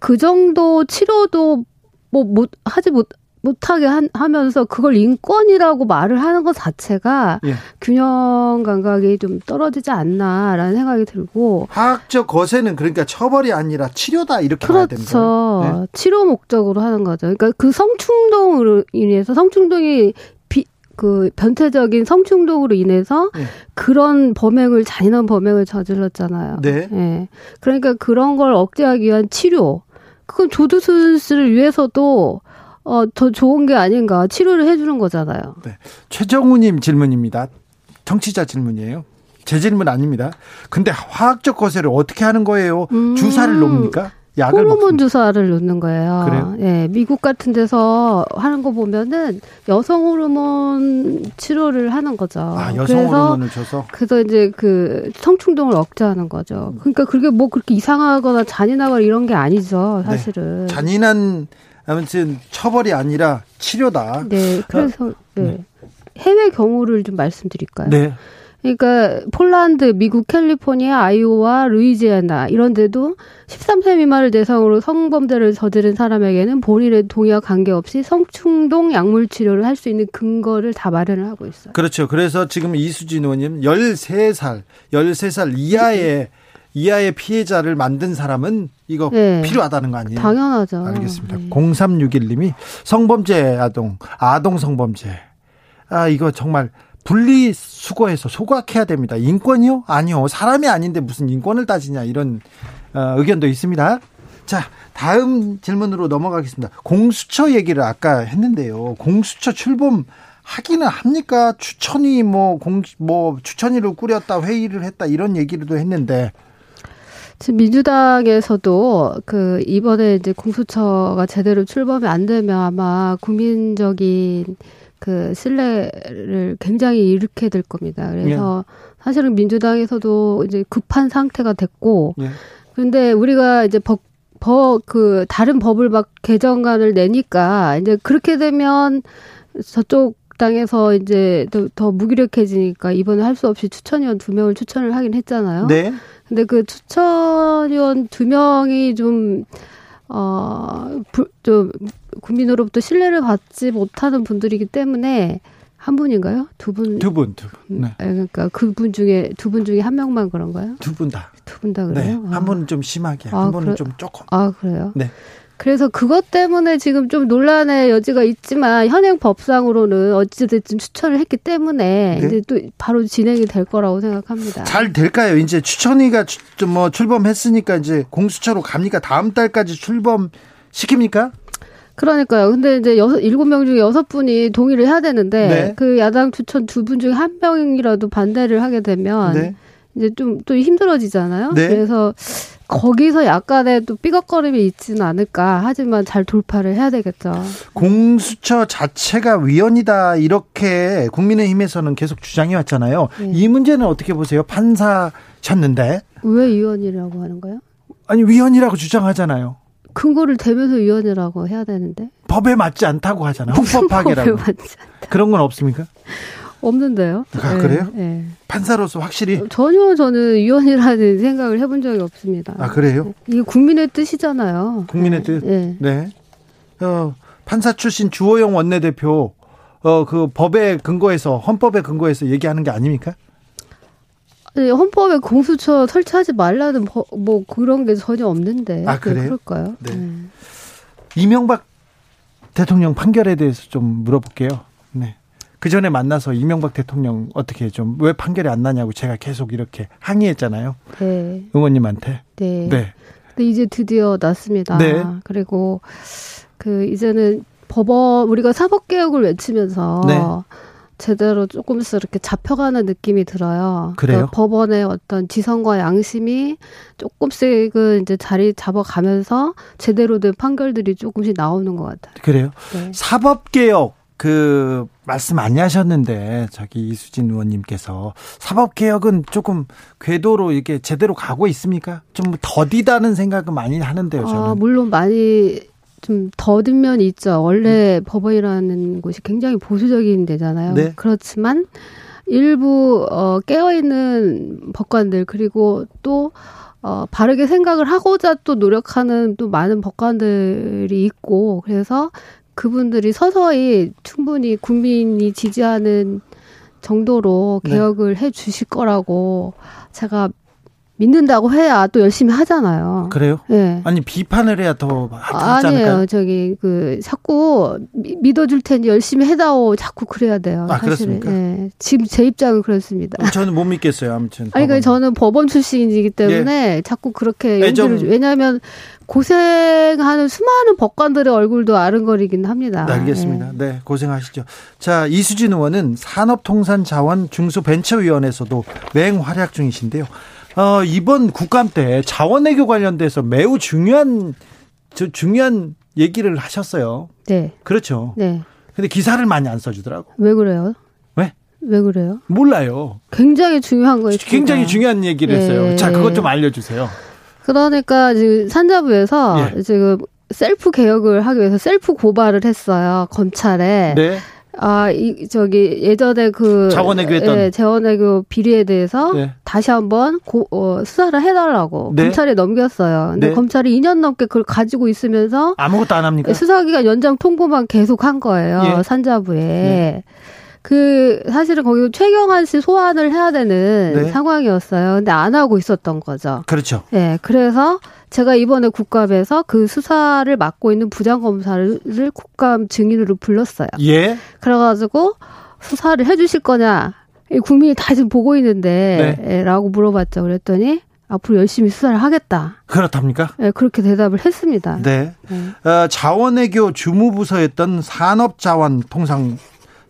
그 정도 치료도 뭐못 하지 못 못하게 한, 하면서 그걸 인권이라고 말을 하는 것 자체가 예. 균형 감각이 좀 떨어지지 않나라는 생각이 들고 화학적 거세는 그러니까 처벌이 아니라 치료다 이렇게 그렇죠. 봐야 되는 거예요. 네. 치료 목적으로 하는 거죠. 그러니까 그 성충동으로 인해서 성충동이 비, 그 변태적인 성충동으로 인해서 네. 그런 범행을 잔인한 범행을 저질렀잖아요. 네. 네. 그러니까 그런 걸 억제하기 위한 치료. 그건 조두순 씨를 위해서도 어, 더 좋은 게 아닌가. 치료를 해주는 거잖아요. 네. 최정우님 질문입니다. 정치자 질문이에요. 제 질문 아닙니다. 근데 화학적 거세를 어떻게 하는 거예요? 음. 주사를 놓습니까? 약을 호르몬 먹습니까? 주사를 놓는 거예요. 그래요? 예, 미국 같은 데서 하는 거 보면은 여성 호르몬 치료를 하는 거죠. 아, 여성 호르몬을 줘서. 그래서 이제 그 성충동을 억제하는 거죠. 그러니까 그게 뭐 그렇게 이상하거나 잔인하거나 이런 게 아니죠, 네. 사실은. 네. 잔인한 아무튼 처벌이 아니라 치료다. 네, 그래서. 네. 해외 경우를 좀 말씀드릴까요? 네. 그러니까 폴란드, 미국, 캘리포니아, 아이오와, 루이지애나 이런 데도 13세 미만을 대상으로 성범죄를 저지른 사람에게는 본인의 동의와 관계없이 성충동 약물 치료를 할 수 있는 근거를 다 마련을 하고 있어요. 그렇죠. 그래서 지금 이수진 의원님 13살, 13살 이하의 이하의 피해자를 만든 사람은 이거 네. 필요하다는 거 아니에요? 당연하죠. 알겠습니다. 네. 0361님이 성범죄 아동, 아동 성범죄. 아, 이거 정말 분리 수거해서 소각해야 됩니다. 인권이요? 아니요. 사람이 아닌데 무슨 인권을 따지냐 이런 어, 의견도 있습니다. 자, 다음 질문으로 넘어가겠습니다. 공수처 얘기를 아까 했는데요. 공수처 출범 하기는 합니까? 추천이 뭐 공, 뭐 추천위를 꾸렸다, 회의를 했다 이런 얘기도 했는데 지금 민주당에서도 그 이번에 이제 공수처가 제대로 출범이 안 되면 아마 국민적인 그 신뢰를 굉장히 잃게 될 겁니다. 그래서 예. 사실은 민주당에서도 이제 급한 상태가 됐고, 예. 그런데 우리가 이제 법, 법, 그, 다른 법을 막 개정안을 내니까, 이제 그렇게 되면 저쪽 당에서 이제 더, 더 무기력해지니까 이번에 할 수 없이 추천위원 두 명을 추천을 하긴 했잖아요. 네. 근데 그 추천위원 두 명이 좀, 어, 불, 좀, 국민으로부터 신뢰를 받지 못하는 분들이기 때문에 한 분인가요? 두 분? 두 분, 두 분. 네. 아, 그러니까 그분 중에 두 분 중에 한 명만 그런가요? 두 분 다. 두 분 다 그래요? 네. 한 아. 분은 좀 심하게, 한 아, 분은 그래? 좀 조금. 아 그래요? 네. 그래서 그것 때문에 지금 좀 논란의 여지가 있지만 현행 법상으로는 어찌됐든 추천을 했기 때문에 네. 이제 또 바로 진행이 될 거라고 생각합니다. 잘 될까요? 이제 추천위가 뭐 출범했으니까 이제 공수처로 갑니까? 다음 달까지 출범 시킵니까? 그러니까요. 근데 이제 여섯 일곱 명 중에 여섯 분이 동의를 해야 되는데 네. 그 야당 추천 두 분 중에 한 명이라도 반대를 하게 되면 네. 이제 좀 또 힘들어지잖아요. 네. 그래서 거기서 약간의 또 삐걱거림이 있지는 않을까. 하지만 잘 돌파를 해야 되겠죠. 공수처 자체가 위헌이다. 이렇게 국민의힘에서는 계속 주장해 왔잖아요. 네. 이 문제는 어떻게 보세요? 판사셨는데. 왜 위헌이라고 하는 거예요? 아니, 위헌이라고 주장하잖아요. 근거를 대면서 위헌이라고 해야 되는데. 법에 맞지 않다고 하잖아요. 헌법 파괴라고. 그런 건 없습니까? 없는데요. 아, 그래요? 네. 판사로서 확실히 전혀 저는 위원이라는 생각을 해본 적이 없습니다. 아 그래요? 이게 국민의 뜻이잖아요. 국민의 뜻. 네. 네. 어, 판사 출신 주호영 원내대표 어 그 법에 근거해서 헌법에 근거해서 얘기하는 게 아닙니까? 네, 헌법에 공수처 설치하지 말라는 버, 뭐 그런 게 전혀 없는데. 아 그래요? 그럴까요? 네. 네. 이명박 대통령 판결에 대해서 좀 물어볼게요. 네. 그 전에 만나서 이명박 대통령 어떻게 좀 왜 판결이 안 나냐고 제가 계속 이렇게 항의했잖아요. 네. 의원님한테. 네. 네. 근데 이제 드디어 났습니다. 네. 그리고 그 이제는 법원 우리가 사법 개혁을 외치면서 네. 제대로 조금씩 이렇게 잡혀가는 느낌이 들어요. 그래요? 그러니까 법원의 어떤 지성과 양심이 조금씩은 이제 자리 잡아가면서 제대로 된 판결들이 조금씩 나오는 것 같아요. 그래요? 네. 사법 개혁 그 말씀 많이 하셨는데 저기 이수진 의원님께서 사법 개혁은 조금 궤도로 이게 제대로 가고 있습니까? 좀 더디다는 생각은 많이 하는데요. 저는. 아, 물론 많이 좀 더딘 면이 있죠. 원래 음. 법원이라는 곳이 굉장히 보수적인 데잖아요. 네. 그렇지만 일부 어 깨어 있는 법관들 그리고 또 어, 바르게 생각을 하고자 또 노력하는 또 많은 법관들이 있고, 그래서 그분들이 서서히 충분히 국민이 지지하는 정도로 네. 개혁을 네. 해 주실 거라고 제가 믿는다고 해야 또 열심히 하잖아요. 그래요? 네. 아니 비판을 해야 더 하지 아니에요. 않을까요? 저기 그 자꾸 믿어줄 테니 열심히 해다오 자꾸 그래야 돼요. 아 사실은. 그렇습니까? 네. 지금 제 입장은 그렇습니다. 저는 못 믿겠어요. 아무튼. 아니 그 저는 법원 출신이기 때문에 예. 자꾸 그렇게 연기를 왜냐하면 고생하는 수많은 법관들의 얼굴도 아른거리긴 합니다. 네, 알겠습니다. 네. 네, 고생하시죠. 자, 이수진 의원은 산업통산자원 중수벤처위원회에서도 맹활약 중이신데요. 어, 이번 국감 때 자원외교 관련돼서 매우 중요한 저 중요한 얘기를 하셨어요. 네. 그렇죠. 네. 근데 기사를 많이 안 써주더라고. 왜 그래요? 왜? 왜 그래요? 몰라요. 굉장히 중요한 거예요. 굉장히 중요한 얘기를 했어요. 예. 자, 그것 좀 알려주세요. 그러니까 지금 산자부에서 예. 지금 셀프 개혁을 하기 위해서 셀프 고발을 했어요 검찰에. 네. 아, 이, 저기, 예전에 그. 자원외교 했던. 예, 자원외교 비리에 대해서 네. 다시 한번 고, 어, 수사를 해달라고 네. 검찰에 넘겼어요. 근데 네. 검찰이 2년 넘게 그걸 가지고 있으면서. 아무것도 안 합니까? 수사기간 연장 통보만 계속 한 거예요. 예. 산자부에. 네. 그 사실은 거기 최경환 씨 소환을 해야 되는 네. 상황이었어요. 근데 안 하고 있었던 거죠. 그렇죠. 예. 네, 그래서 제가 이번에 국감에서 그 수사를 맡고 있는 부장 검사를 국감 증인으로 불렀어요. 예. 그래가지고 수사를 해주실 거냐. 국민이 다 지금 보고 있는데, 네. 예, 라고 물어봤죠. 그랬더니, 앞으로 열심히 수사를 하겠다. 그렇답니까? 네, 그렇게 대답을 했습니다. 네. 네. 어, 자원외교 주무부서였던 산업자원통상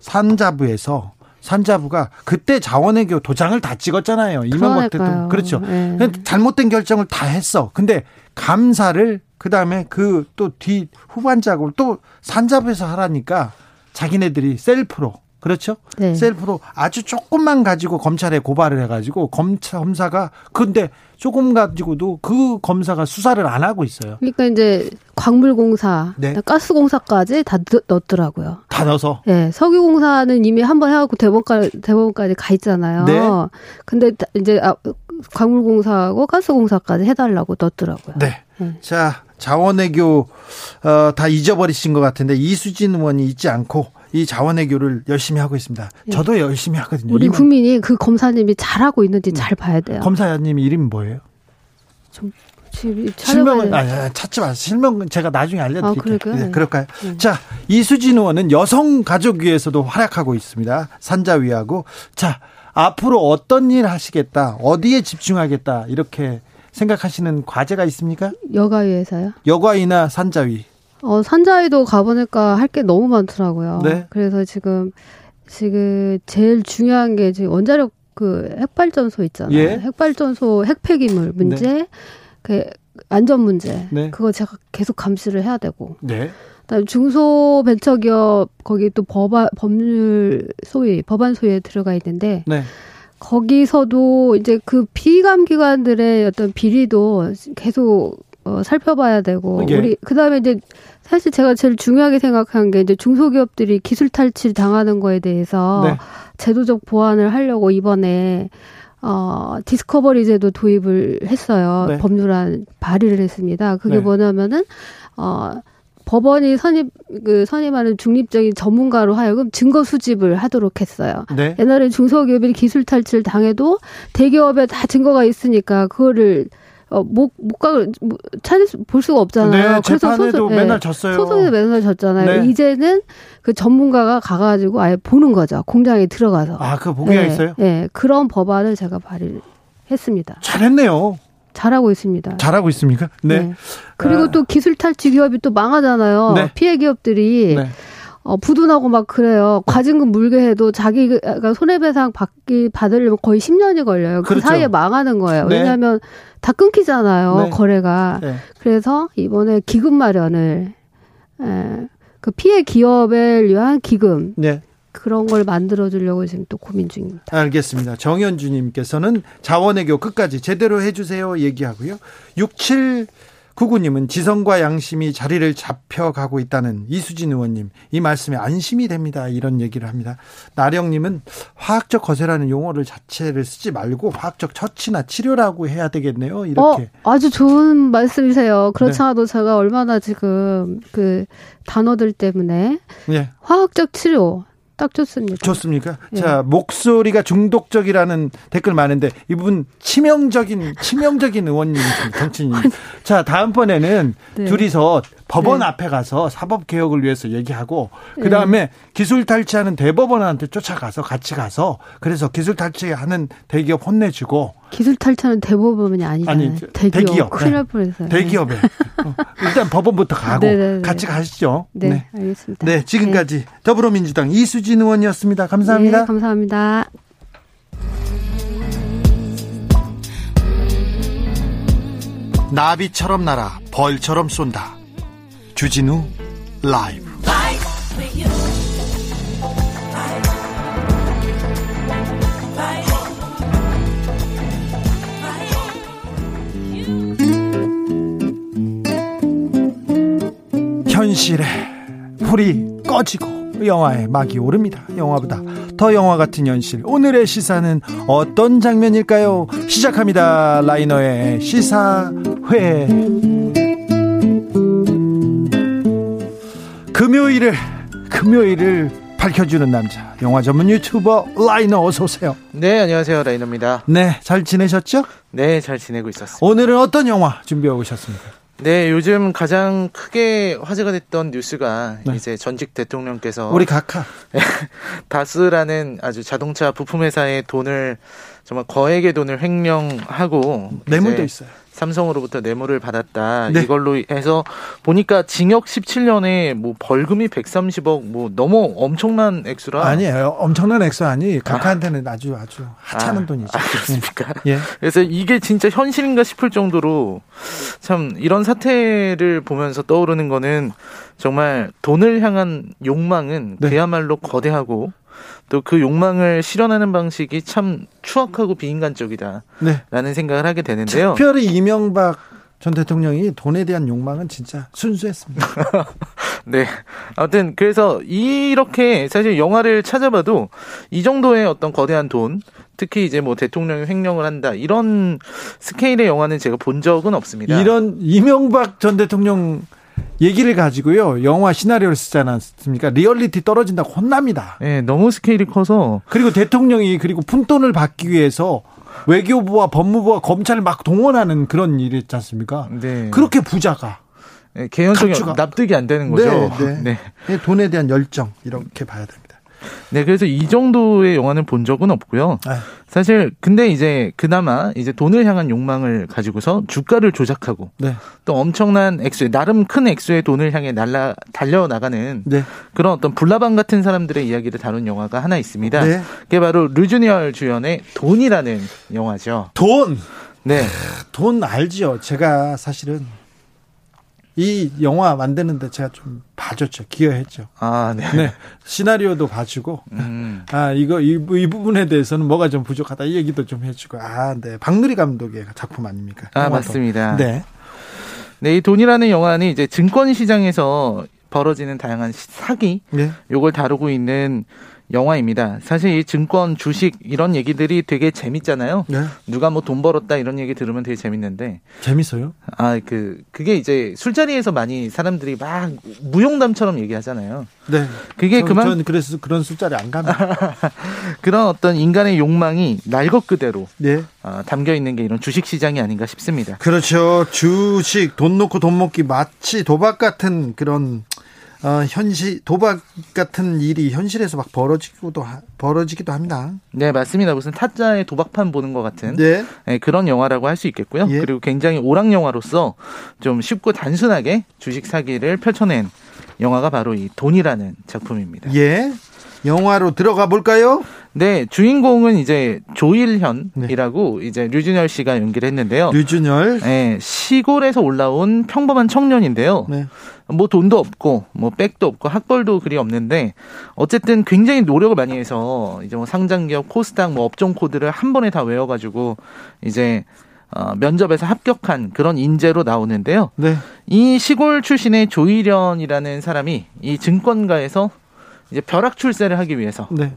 산자부에서 산자부가 그때 자원외교 도장을 다 찍었잖아요. 이명박 대통령. 그렇죠. 네. 잘못된 결정을 다 했어. 근데 감사를 그다음에 그 또 뒤 후반 작업을 또 산자부에서 하라니까 자기네들이 셀프로 그렇죠? 네. 셀프로 아주 조금만 가지고 검찰에 고발을 해가지고 검찰 검사가 근데 조금 가지고도 그 검사가 수사를 안 하고 있어요. 그러니까 이제 광물공사, 네. 가스공사까지 다 넣었더라고요. 다 넣어서? 네, 석유공사는 이미 한 번 해갖고 대법까지 대법원까지 가 있잖아요. 네. 근데 이제 아, 광물공사하고 가스공사까지 해달라고 넣었더라고요. 네. 네. 자 자원외교 어, 다 잊어버리신 것 같은데 이수진 의원이 잊지 않고 이 자원외교를 열심히 하고 있습니다. 네. 저도 열심히 하거든요. 우리 국민이 그 검사님이 잘하고 있는지 음. 잘 봐야 돼요. 검사님 이름이 뭐예요? 좀 실명은 아니, 찾지 마세요. 실명은 제가 나중에 알려드릴게요. 아, 네, 그럴까요? 네. 자 이수진 의원은 여성 가족 위에서도 활약하고 있습니다. 산자위하고 자 앞으로 어떤 일 하시겠다, 어디에 집중하겠다 이렇게 생각하시는 과제가 있습니까? 여가위에서요? 여가위나 산자위. 어, 산자위도 가보니까 할 게 너무 많더라고요. 네. 그래서 지금, 지금 제일 중요한 게 지금 원자력 그 핵발전소 있잖아요. 예. 핵발전소 핵폐기물 문제, 네. 그 안전 문제. 네. 그거 제가 계속 감시를 해야 되고. 네. 그다음 중소벤처기업 거기 또 법안 법률 소위 법안 소위에 들어가 있는데 네. 거기서도 이제 그 비감 기관들의 어떤 비리도 계속 어, 살펴봐야 되고 예. 우리 그다음에 이제 사실 제가 제일 중요하게 생각한 게 이제 중소기업들이 기술 탈취 당하는 거에 대해서 네. 제도적 보완을 하려고 이번에 어 디스커버리 제도 도입을 했어요. 네. 법률안 발의를 했습니다. 그게 네. 뭐냐면은 어 법원이 선임 그 선임하는 중립적인 전문가로 하여금 증거 수집을 하도록 했어요. 네. 옛날에 중소기업이 기술 탈취를 당해도 대기업에 다 증거가 있으니까 그거를 어 못 못 가 찾을 수, 볼 수가 없잖아요. 네, 재판에도 예, 맨날 졌어요. 소송에서 맨날 졌잖아요. 네. 이제는 그 전문가가 가가지고 아예 보는 거죠. 공장에 들어가서. 아, 그 보기가 네, 있어요? 네, 그런 법안을 제가 발의를 했습니다. 잘했네요. 잘하고 있습니다. 잘하고 있습니까? 네. 그리고 아. 또 기술 탈취 기업이 또 망하잖아요. 네. 피해 기업들이 네. 어, 부도나고 막 그래요. 과징금 물게 해도 자기가 손해배상 받기 받으려면 거의 10년이 걸려요. 그 그렇죠. 사이에 망하는 거예요. 네. 왜냐하면 다 끊기잖아요. 네. 거래가. 네. 그래서 이번에 기금 마련을 에, 그 피해 기업을 위한 기금 네. 그런 걸 만들어 주려고 지금 또 고민 중입니다. 알겠습니다. 정현주님께서는 자원외교 끝까지 제대로 해주세요 얘기하고요. 6799님은 지성과 양심이 자리를 잡혀가고 있다는 이수진 의원님 이 말씀에 안심이 됩니다. 이런 얘기를 합니다. 나령님은 화학적 거세라는 용어를 자체를 쓰지 말고 화학적 처치나 치료라고 해야 되겠네요. 이렇게. 어, 아주 좋은 말씀이세요. 그렇지 네. 않아도 제가 얼마나 지금 그 단어들 때문에 네. 화학적 치료 딱 좋습니다. 좋습니까? 예. 자, 목소리가 중독적이라는 댓글 많은데 이분 치명적인 치명적인 의원님이십니다. 정치인. 자, 다음번에는 네. 둘이서 법원 네. 앞에 가서 사법 개혁을 위해서 얘기하고 그다음에 기술 탈취하는 대법원한테 쫓아가서 같이 가서 그래서 기술 탈취하는 대기업 혼내주고 기술 탈취는 대법원이 아니잖아요. 아니, 대기업. 대기업. 큰일 네. 날 뻔했어요. 대기업에 어, 일단 법원부터 가고 네네네. 같이 가시죠. 네, 네. 알겠습니다. 네, 지금까지 더불어민주당 이수진 의원이었습니다. 감사합니다. 네, 감사합니다. 나비처럼 날아 벌처럼 쏜다. 주진우 라이브. 현실에 불이 꺼지고 영화의 막이 오릅니다. 영화보다 더 영화 같은 현실. 오늘의 시사는 어떤 장면일까요? 시작합니다. 라이너의 시사회. 금요일을 금요일을 밝혀주는 남자 영화 전문 유튜버 라이너 어서 오세요. 네, 안녕하세요. 라이너입니다. 네, 잘 지내셨죠? 네, 잘 지내고 있었습니다. 오늘은 어떤 영화 준비해 오셨습니까? 네, 요즘 가장 크게 화제가 됐던 뉴스가 네. 이제 전직 대통령께서 우리 각하. 다스라는 아주 자동차 부품 회사의 돈을 정말 거액의 돈을 횡령하고 이제 있어요. 삼성으로부터 뇌물을 받았다. 네. 이걸로 해서 보니까 징역 17년에 뭐 벌금이 130억 뭐 너무 엄청난 액수라 아니에요. 엄청난 액수 아니. 각하한테는 아 주 아주 하찮은 아, 돈이죠. 아, 그렇습니까? 예. 그래서 이게 진짜 현실인가 싶을 정도로 참 이런 사태를 보면서 떠오르는 거는 정말 돈을 향한 욕망은 네. 그야말로 거대하고 또 그 욕망을 실현하는 방식이 참 추악하고 비인간적이다라는 네. 생각을 하게 되는데요. 특별히 이명박 전 대통령이 돈에 대한 욕망은 진짜 순수했습니다. 네. 아무튼 그래서 이렇게 사실 영화를 찾아봐도 이 정도의 어떤 거대한 돈, 특히 이제 뭐 대통령이 횡령을 한다 이런 스케일의 영화는 제가 본 적은 없습니다. 이런 이명박 전 대통령 얘기를 가지고요. 영화 시나리오를 쓰지 않았습니까? 리얼리티 떨어진다고 혼납니다. 네, 너무 스케일이 커서 그리고 대통령이 그리고 푼돈을 받기 위해서 외교부와 법무부와 검찰을 막 동원하는 그런 일이 있지 않습니까? 네. 그렇게 부자가 네, 개연성이. 납득이 안 되는 거죠. 네, 네. 네. 돈에 대한 열정 이렇게 봐야 됩니다. 네, 그래서 이 정도의 영화는 본 적은 없고요. 아휴. 사실 근데 이제 그나마 이제 돈을 향한 욕망을 가지고서 주가를 조작하고 네, 또 엄청난 액수의 나름 큰 액수의 돈을 향해 날라 달려 나가는 네, 그런 어떤 불나방 같은 사람들의 이야기를 다룬 영화가 하나 있습니다. 네. 그게 바로 르주니얼 주연의 돈이라는 영화죠. 돈, 네. 돈 알지요. 제가 사실은 이 영화 만드는데 제가 좀 봐줬죠. 기여했죠. 아, 네. 네, 시나리오도 봐주고. 음. 아 이거 이, 이 부분에 대해서는 뭐가 좀 부족하다 이 얘기도 좀 해주고 아 네 박누리 감독의 작품 아닙니까? 아, 영화도. 맞습니다. 네 네, 이 돈이라는 영화는 이제 증권 시장에서 벌어지는 다양한 사기, 네. 요걸 다루고 있는 영화입니다. 사실 이 증권, 주식 이런 얘기들이 되게 재밌잖아요. 네. 누가 뭐 돈 벌었다 이런 얘기 들으면 되게 재밌는데 재밌어요? 아 그 그게 이제 술자리에서 많이 사람들이 막 무용담처럼 얘기하잖아요. 네. 그게 전, 그만 전 그래서 그런 술자리 안 갑니다. 그런 어떤 인간의 욕망이 날 것 그대로 네. 어, 담겨 있는 게 이런 주식 시장이 아닌가 싶습니다. 그렇죠. 주식 돈 놓고 돈 먹기 마치 도박 같은 그런 어, 현실 도박 같은 일이 현실에서 막 벌어지기도 하- 벌어지기도 합니다. 네 맞습니다. 무슨 타짜의 도박판 보는 것 같은 네. 네, 그런 영화라고 할 수 있겠고요. 예. 그리고 굉장히 오락 영화로서 좀 쉽고 단순하게 주식 사기를 펼쳐낸 영화가 바로 이 돈이라는 작품입니다. 예. 영화로 들어가 볼까요? 네, 주인공은 이제 조일현이라고 이제 류준열 씨가 연기를 했는데요. 류준열. 네, 시골에서 올라온 평범한 청년인데요. 네. 뭐 돈도 없고 뭐 백도 없고 학벌도 그리 없는데 어쨌든 굉장히 노력을 많이 해서 이제 뭐 상장기업 코스닥 뭐 업종 코드를 한 번에 다 외워가지고 이제 어, 면접에서 합격한 그런 인재로 나오는데요. 네. 이 시골 출신의 조일현이라는 사람이 이 증권가에서 이제 벼락 출세를 하기 위해서 네.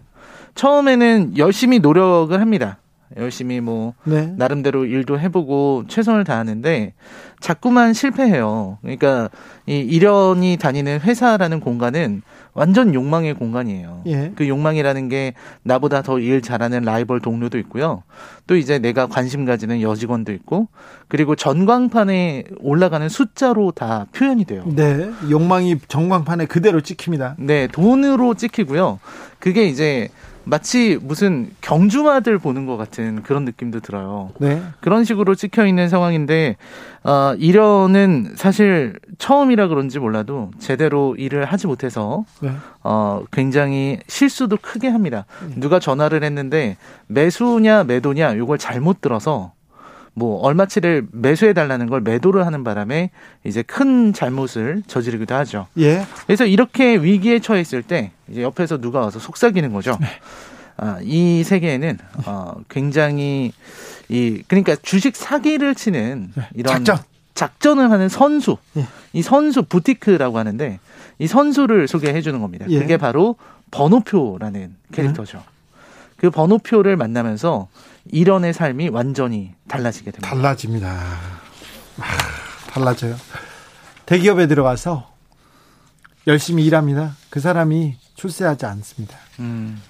처음에는 열심히 노력을 합니다. 열심히 뭐 네. 나름대로 일도 해보고 최선을 다하는데 자꾸만 실패해요. 그러니까 이 일연이 다니는 회사라는 공간은 완전 욕망의 공간이에요. 예. 그 욕망이라는 게 나보다 더 일 잘하는 라이벌 동료도 있고요. 또 이제 내가 관심 가지는 여직원도 있고 그리고 전광판에 올라가는 숫자로 다 표현이 돼요. 네. 욕망이 전광판에 그대로 찍힙니다. 네, 돈으로 찍히고요. 그게 이제 마치 무슨 경주마들 보는 것 같은 그런 느낌도 들어요. 네. 그런 식으로 찍혀 있는 상황인데 어, 일연은 사실 처음이라 그런지 몰라도 제대로 일을 하지 못해서 네. 어, 굉장히 실수도 크게 합니다. 누가 전화를 했는데 매수냐 매도냐 요걸 잘못 들어서 뭐 얼마치를 매수해 달라는 걸 매도를 하는 바람에 이제 큰 잘못을 저지르기도 하죠. 예. 그래서 이렇게 위기에 처해 있을 때 이제 옆에서 누가 와서 속삭이는 거죠. 네. 아, 이 세계에는 어, 굉장히 이 그러니까 주식 사기를 치는 이런 네. 작전. 작전을 하는 선수, 예. 이 선수 부티크라고 하는데 이 선수를 소개해 주는 겁니다. 예. 그게 바로 번호표라는 캐릭터죠. 그 번호표를 만나면서 일원의 삶이 완전히 달라지게 됩니다. 달라집니다. 아, 달라져요. 대기업에 들어가서 열심히 일합니다. 그 사람이 출세하지 않습니다. 음,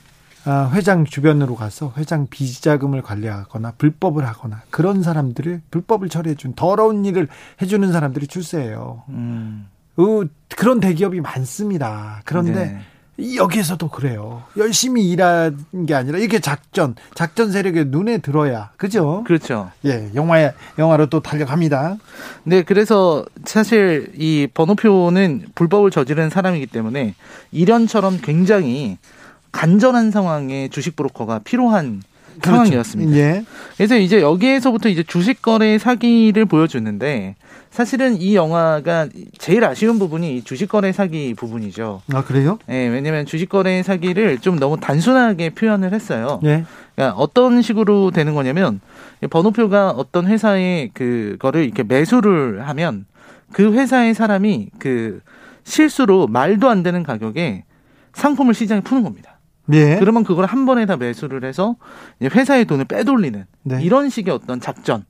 아, 회장 주변으로 가서 회장 비자금을 관리하거나 불법을 하거나 그런 사람들을 불법을 처리해준 더러운 일을 해주는 사람들이 출세해요. 음, 어, 그런 대기업이 많습니다. 그런데 네. 여기에서도 그래요. 열심히 일한 게 아니라 이게 작전, 작전 세력의 눈에 들어야 그죠? 그렇죠. 예, 영화에 영화로 또 달려갑니다. 네, 그래서 사실 이 번호표는 불법을 저지른 사람이기 때문에 일연처럼 굉장히 간절한 상황에 주식 브로커가 필요한 상황이었습니다. 그렇죠. 예. 그래서 이제 여기에서부터 이제 주식 거래 사기를 보여주는데 사실은 이 영화가 제일 아쉬운 부분이 이 주식 거래 사기 부분이죠. 아 그래요? 예, 왜냐면 주식 거래 사기를 좀 너무 단순하게 표현을 했어요. 예. 그러니까 어떤 식으로 되는 거냐면 이 번호표가 어떤 회사에 그거를 이렇게 매수를 하면 그 회사의 사람이 그 실수로 말도 안 되는 가격에 상품을 시장에 푸는 겁니다. 예. 그러면 그걸 한 번에 다 매수를 해서 회사의 돈을 빼돌리는 네. 이런 식의 어떤 작전,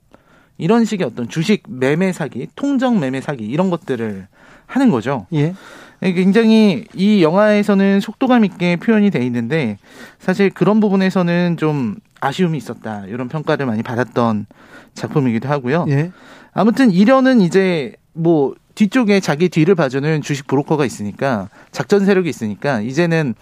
이런 식의 어떤 주식 매매 사기, 통정 매매 사기 이런 것들을 하는 거죠. 예. 굉장히 이 영화에서는 속도감 있게 표현이 돼 있는데 사실 그런 부분에서는 좀 아쉬움이 있었다 이런 평가를 많이 받았던 작품이기도 하고요. 예. 아무튼 이련은 이제 뭐 뒤쪽에 자기 뒤를 봐주는 주식 브로커가 있으니까 작전 세력이 있으니까 이제는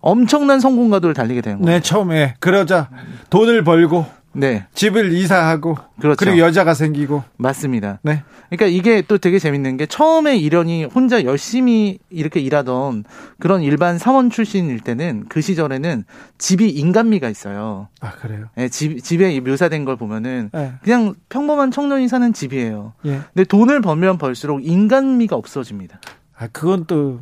엄청난 성공가도를 달리게 되는 거예요. 네, 처음에 그러자 돈을 벌고 네, 집을 이사하고 그렇죠. 리고 여자가 생기고 맞습니다. 네. 그러니까 이게 또 되게 재밌는 게 처음에 이련이 혼자 열심히 이렇게 일하던 그런 일반 사원 출신일 때는 그 시절에는 집이 인간미가 있어요. 아 그래요. 예, 집, 집에 묘사된 걸 보면은 예. 그냥 평범한 청년이 사는 집이에요. 예. 근데 돈을 벌면 벌수록 인간미가 없어집니다. 아 그건 또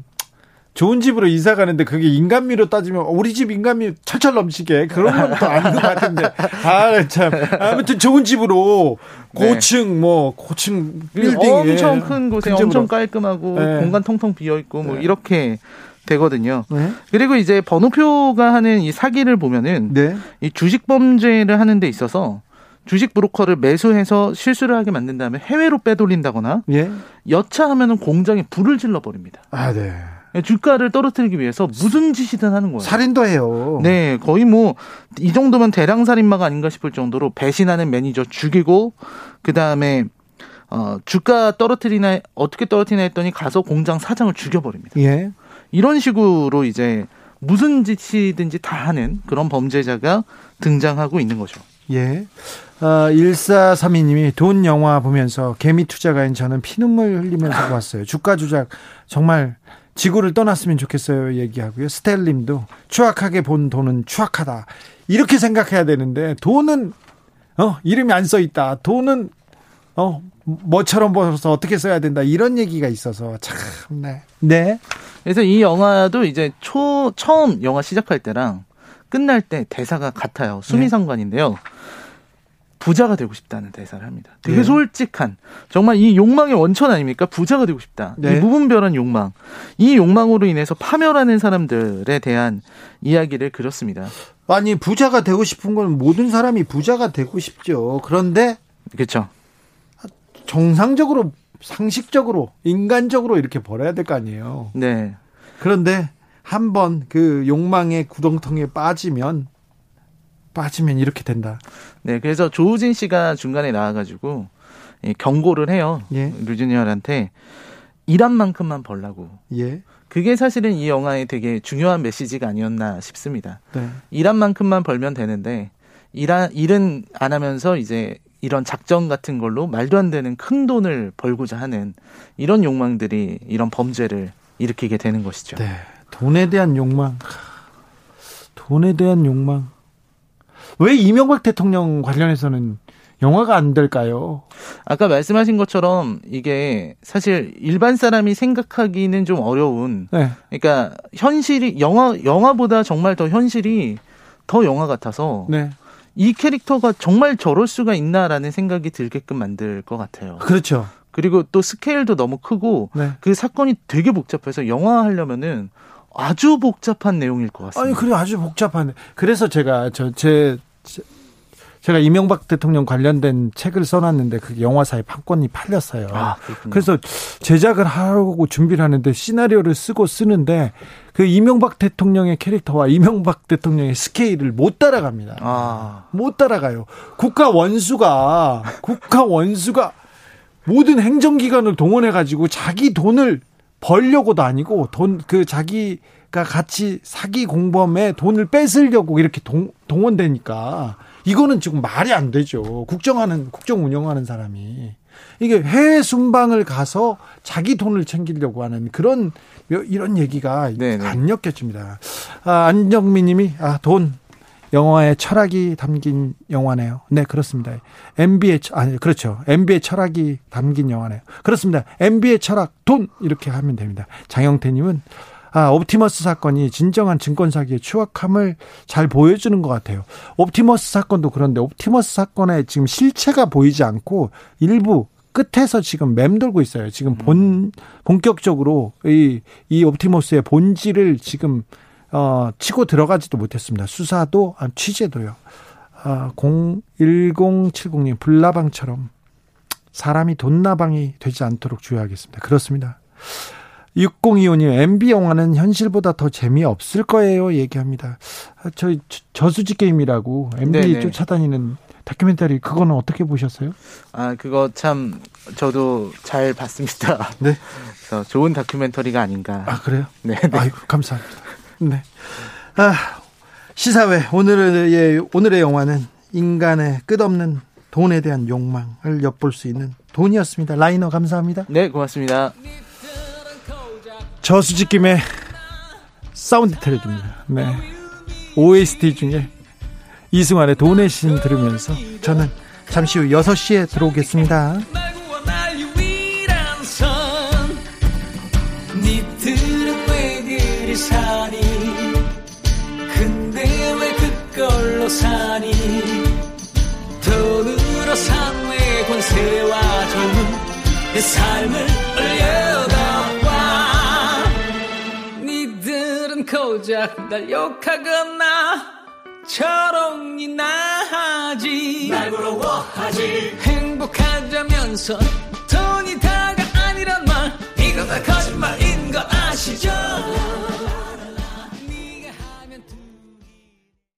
좋은 집으로 이사 가는데 그게 인간미로 따지면 우리 집 인간미 철철 넘치게 그런 것도 아닌 것 같은데 아 참 아무튼 좋은 집으로 네. 고층 네. 뭐 고층 빌딩 엄청 큰 곳에 엄청 깔끔하고 네. 공간 통통 비어 있고 뭐 네. 이렇게 되거든요. 네. 그리고 이제 번호표가 하는 이 사기를 보면은 네. 이 주식 범죄를 하는 데 있어서 주식 브로커를 매수해서 실수를 하게 만든 다음에 해외로 빼돌린다거나 예. 여차하면은 공장에 불을 질러 버립니다. 아, 네. 주가를 떨어뜨리기 위해서 무슨 짓이든 하는 거예요. 살인도 해요. 네, 거의 뭐 이 정도면 대량 살인마가 아닌가 싶을 정도로 배신하는 매니저 죽이고 그 다음에 어, 주가 떨어뜨리나 어떻게 떨어뜨리나 했더니 가서 공장 사장을 죽여버립니다. 예. 이런 식으로 이제 무슨 짓이든지 다 하는 그런 범죄자가 등장하고 있는 거죠. 예. 어, 1432님이 돈 영화 보면서 개미 투자가인 저는 피눈물 흘리면서 봤어요. 주가 조작 정말 지구를 떠났으면 좋겠어요. 얘기하고요. 스텔님도 추악하게 본 돈은 추악하다. 이렇게 생각해야 되는데 돈은 어 이름이 안 써 있다. 돈은 어 뭐처럼 보여서 어떻게 써야 된다. 이런 얘기가 있어서 참 네. 네. 그래서 이 영화도 이제 초 처음 영화 시작할 때랑 끝날 때 대사가 같아요. 수미상관인데요. 네. 부자가 되고 싶다는 대사를 합니다. 되게 네. 솔직한 정말 이 욕망의 원천 아닙니까? 부자가 되고 싶다. 네. 이 무분별한 욕망. 이 욕망으로 인해서 파멸하는 사람들에 대한 이야기를 그렸습니다. 아니 부자가 되고 싶은 건 모든 사람이 부자가 되고 싶죠. 그런데 그렇죠. 정상적으로 상식적으로 인간적으로 이렇게 벌어야 될 거 아니에요. 네. 그런데 한번 그 욕망의 구덩텅이에 빠지면 빠지면 이렇게 된다. 네, 그래서 조우진 씨가 중간에 나와가지고 경고를 해요. 예. 류준열한테 일한 만큼만 벌라고. 예. 그게 사실은 이 영화의 되게 중요한 메시지가 아니었나 싶습니다. 네. 일한 만큼만 벌면 되는데 일한 일은 안 하면서 이제 이런 작전 같은 걸로 말도 안 되는 큰 돈을 벌고자 하는 이런 욕망들이 이런 범죄를 일으키게 되는 것이죠. 네. 돈에 대한 욕망. 돈에 대한 욕망. 왜 이명박 대통령 관련해서는 영화가 안 될까요? 아까 말씀하신 것처럼 이게 사실 일반 사람이 생각하기는 좀 어려운. 네. 그러니까 현실이 영화 영화보다 정말 더 현실이 더 영화 같아서 네. 이 캐릭터가 정말 저럴 수가 있나라는 생각이 들게끔 만들 것 같아요. 그렇죠. 그리고 또 스케일도 너무 크고 네. 그 사건이 되게 복잡해서 영화 하려면은 아주 복잡한 내용일 것 같습니다. 아니, 그래 아주 복잡한. 그래서 제가 저 제 제가 이명박 대통령 관련된 책을 써놨는데 그 영화사에 판권이 팔렸어요. 아, 그래서 제작을 하려고 준비를 하는데 시나리오를 쓰고 쓰는데 그 이명박 대통령의 캐릭터와 이명박 대통령의 스케일을 못 따라갑니다. 아. 못 따라가요. 국가 원수가 국가 원수가 모든 행정기관을 동원해 가지고 자기 돈을 벌려고도 아니고 돈 그 자기 가 같이 사기 공범에 돈을 뺏으려고 이렇게 동, 동원되니까 이거는 지금 말이 안 되죠. 국정하는 국정 운영하는 사람이 이게 해외 순방을 가서 자기 돈을 챙기려고 하는 그런 이런 얘기가 네네. 안 엮여집니다. 아, 안정민님이 아, 돈 영화의 철학이 담긴 영화네요. 네, 그렇습니다. MB의 아니 그렇죠. MB의 철학이 담긴 영화네요. 그렇습니다. MB의 철학 돈 이렇게 하면 됩니다. 장영태 님은 아, 옵티머스 사건이 진정한 증권 사기의 추악함을 잘 보여주는 것 같아요. 옵티머스 사건도 그런데 옵티머스 사건에 지금 실체가 보이지 않고 일부 끝에서 지금 맴돌고 있어요. 지금 본 본격적으로 이 이 옵티머스의 본질을 지금 어 치고 들어가지도 못했습니다. 수사도 아, 취재도요. 아, 01070님 불나방처럼 사람이 돈나방이 되지 않도록 주의하겠습니다. 그렇습니다. 6025님, MB 영화는 현실보다 더 재미없을 거예요. 얘기합니다. 아, 저, 저수지 게임이라고 MB 네네. 쫓아다니는 다큐멘터리, 그거는 어떻게 보셨어요? 아, 그거 참, 저도 잘 봤습니다. 네. 그래서 좋은 다큐멘터리가 아닌가. 아, 그래요? 네. 네. 아이고, 감사합니다. 네. 아, 시사회, 오늘의, 오늘의 영화는 인간의 끝없는 돈에 대한 욕망을 엿볼 수 있는 돈이었습니다. 라이너 감사합니다. 네, 고맙습니다. 저수지 게임에 사운드 틀어줍니다. 네. OST 중에 이승환의 돈의 신 들으면서 저는 잠시 후 6시에 들어오겠습니다. 사니 돈으로 산외 권세와 정은 내 삶을 고작 날 욕하거나 저롱이나 하지. 날 부러워하지. 행복하자면서 돈이 다가 아니란 말. 이건 다 거짓말인 거 아시죠?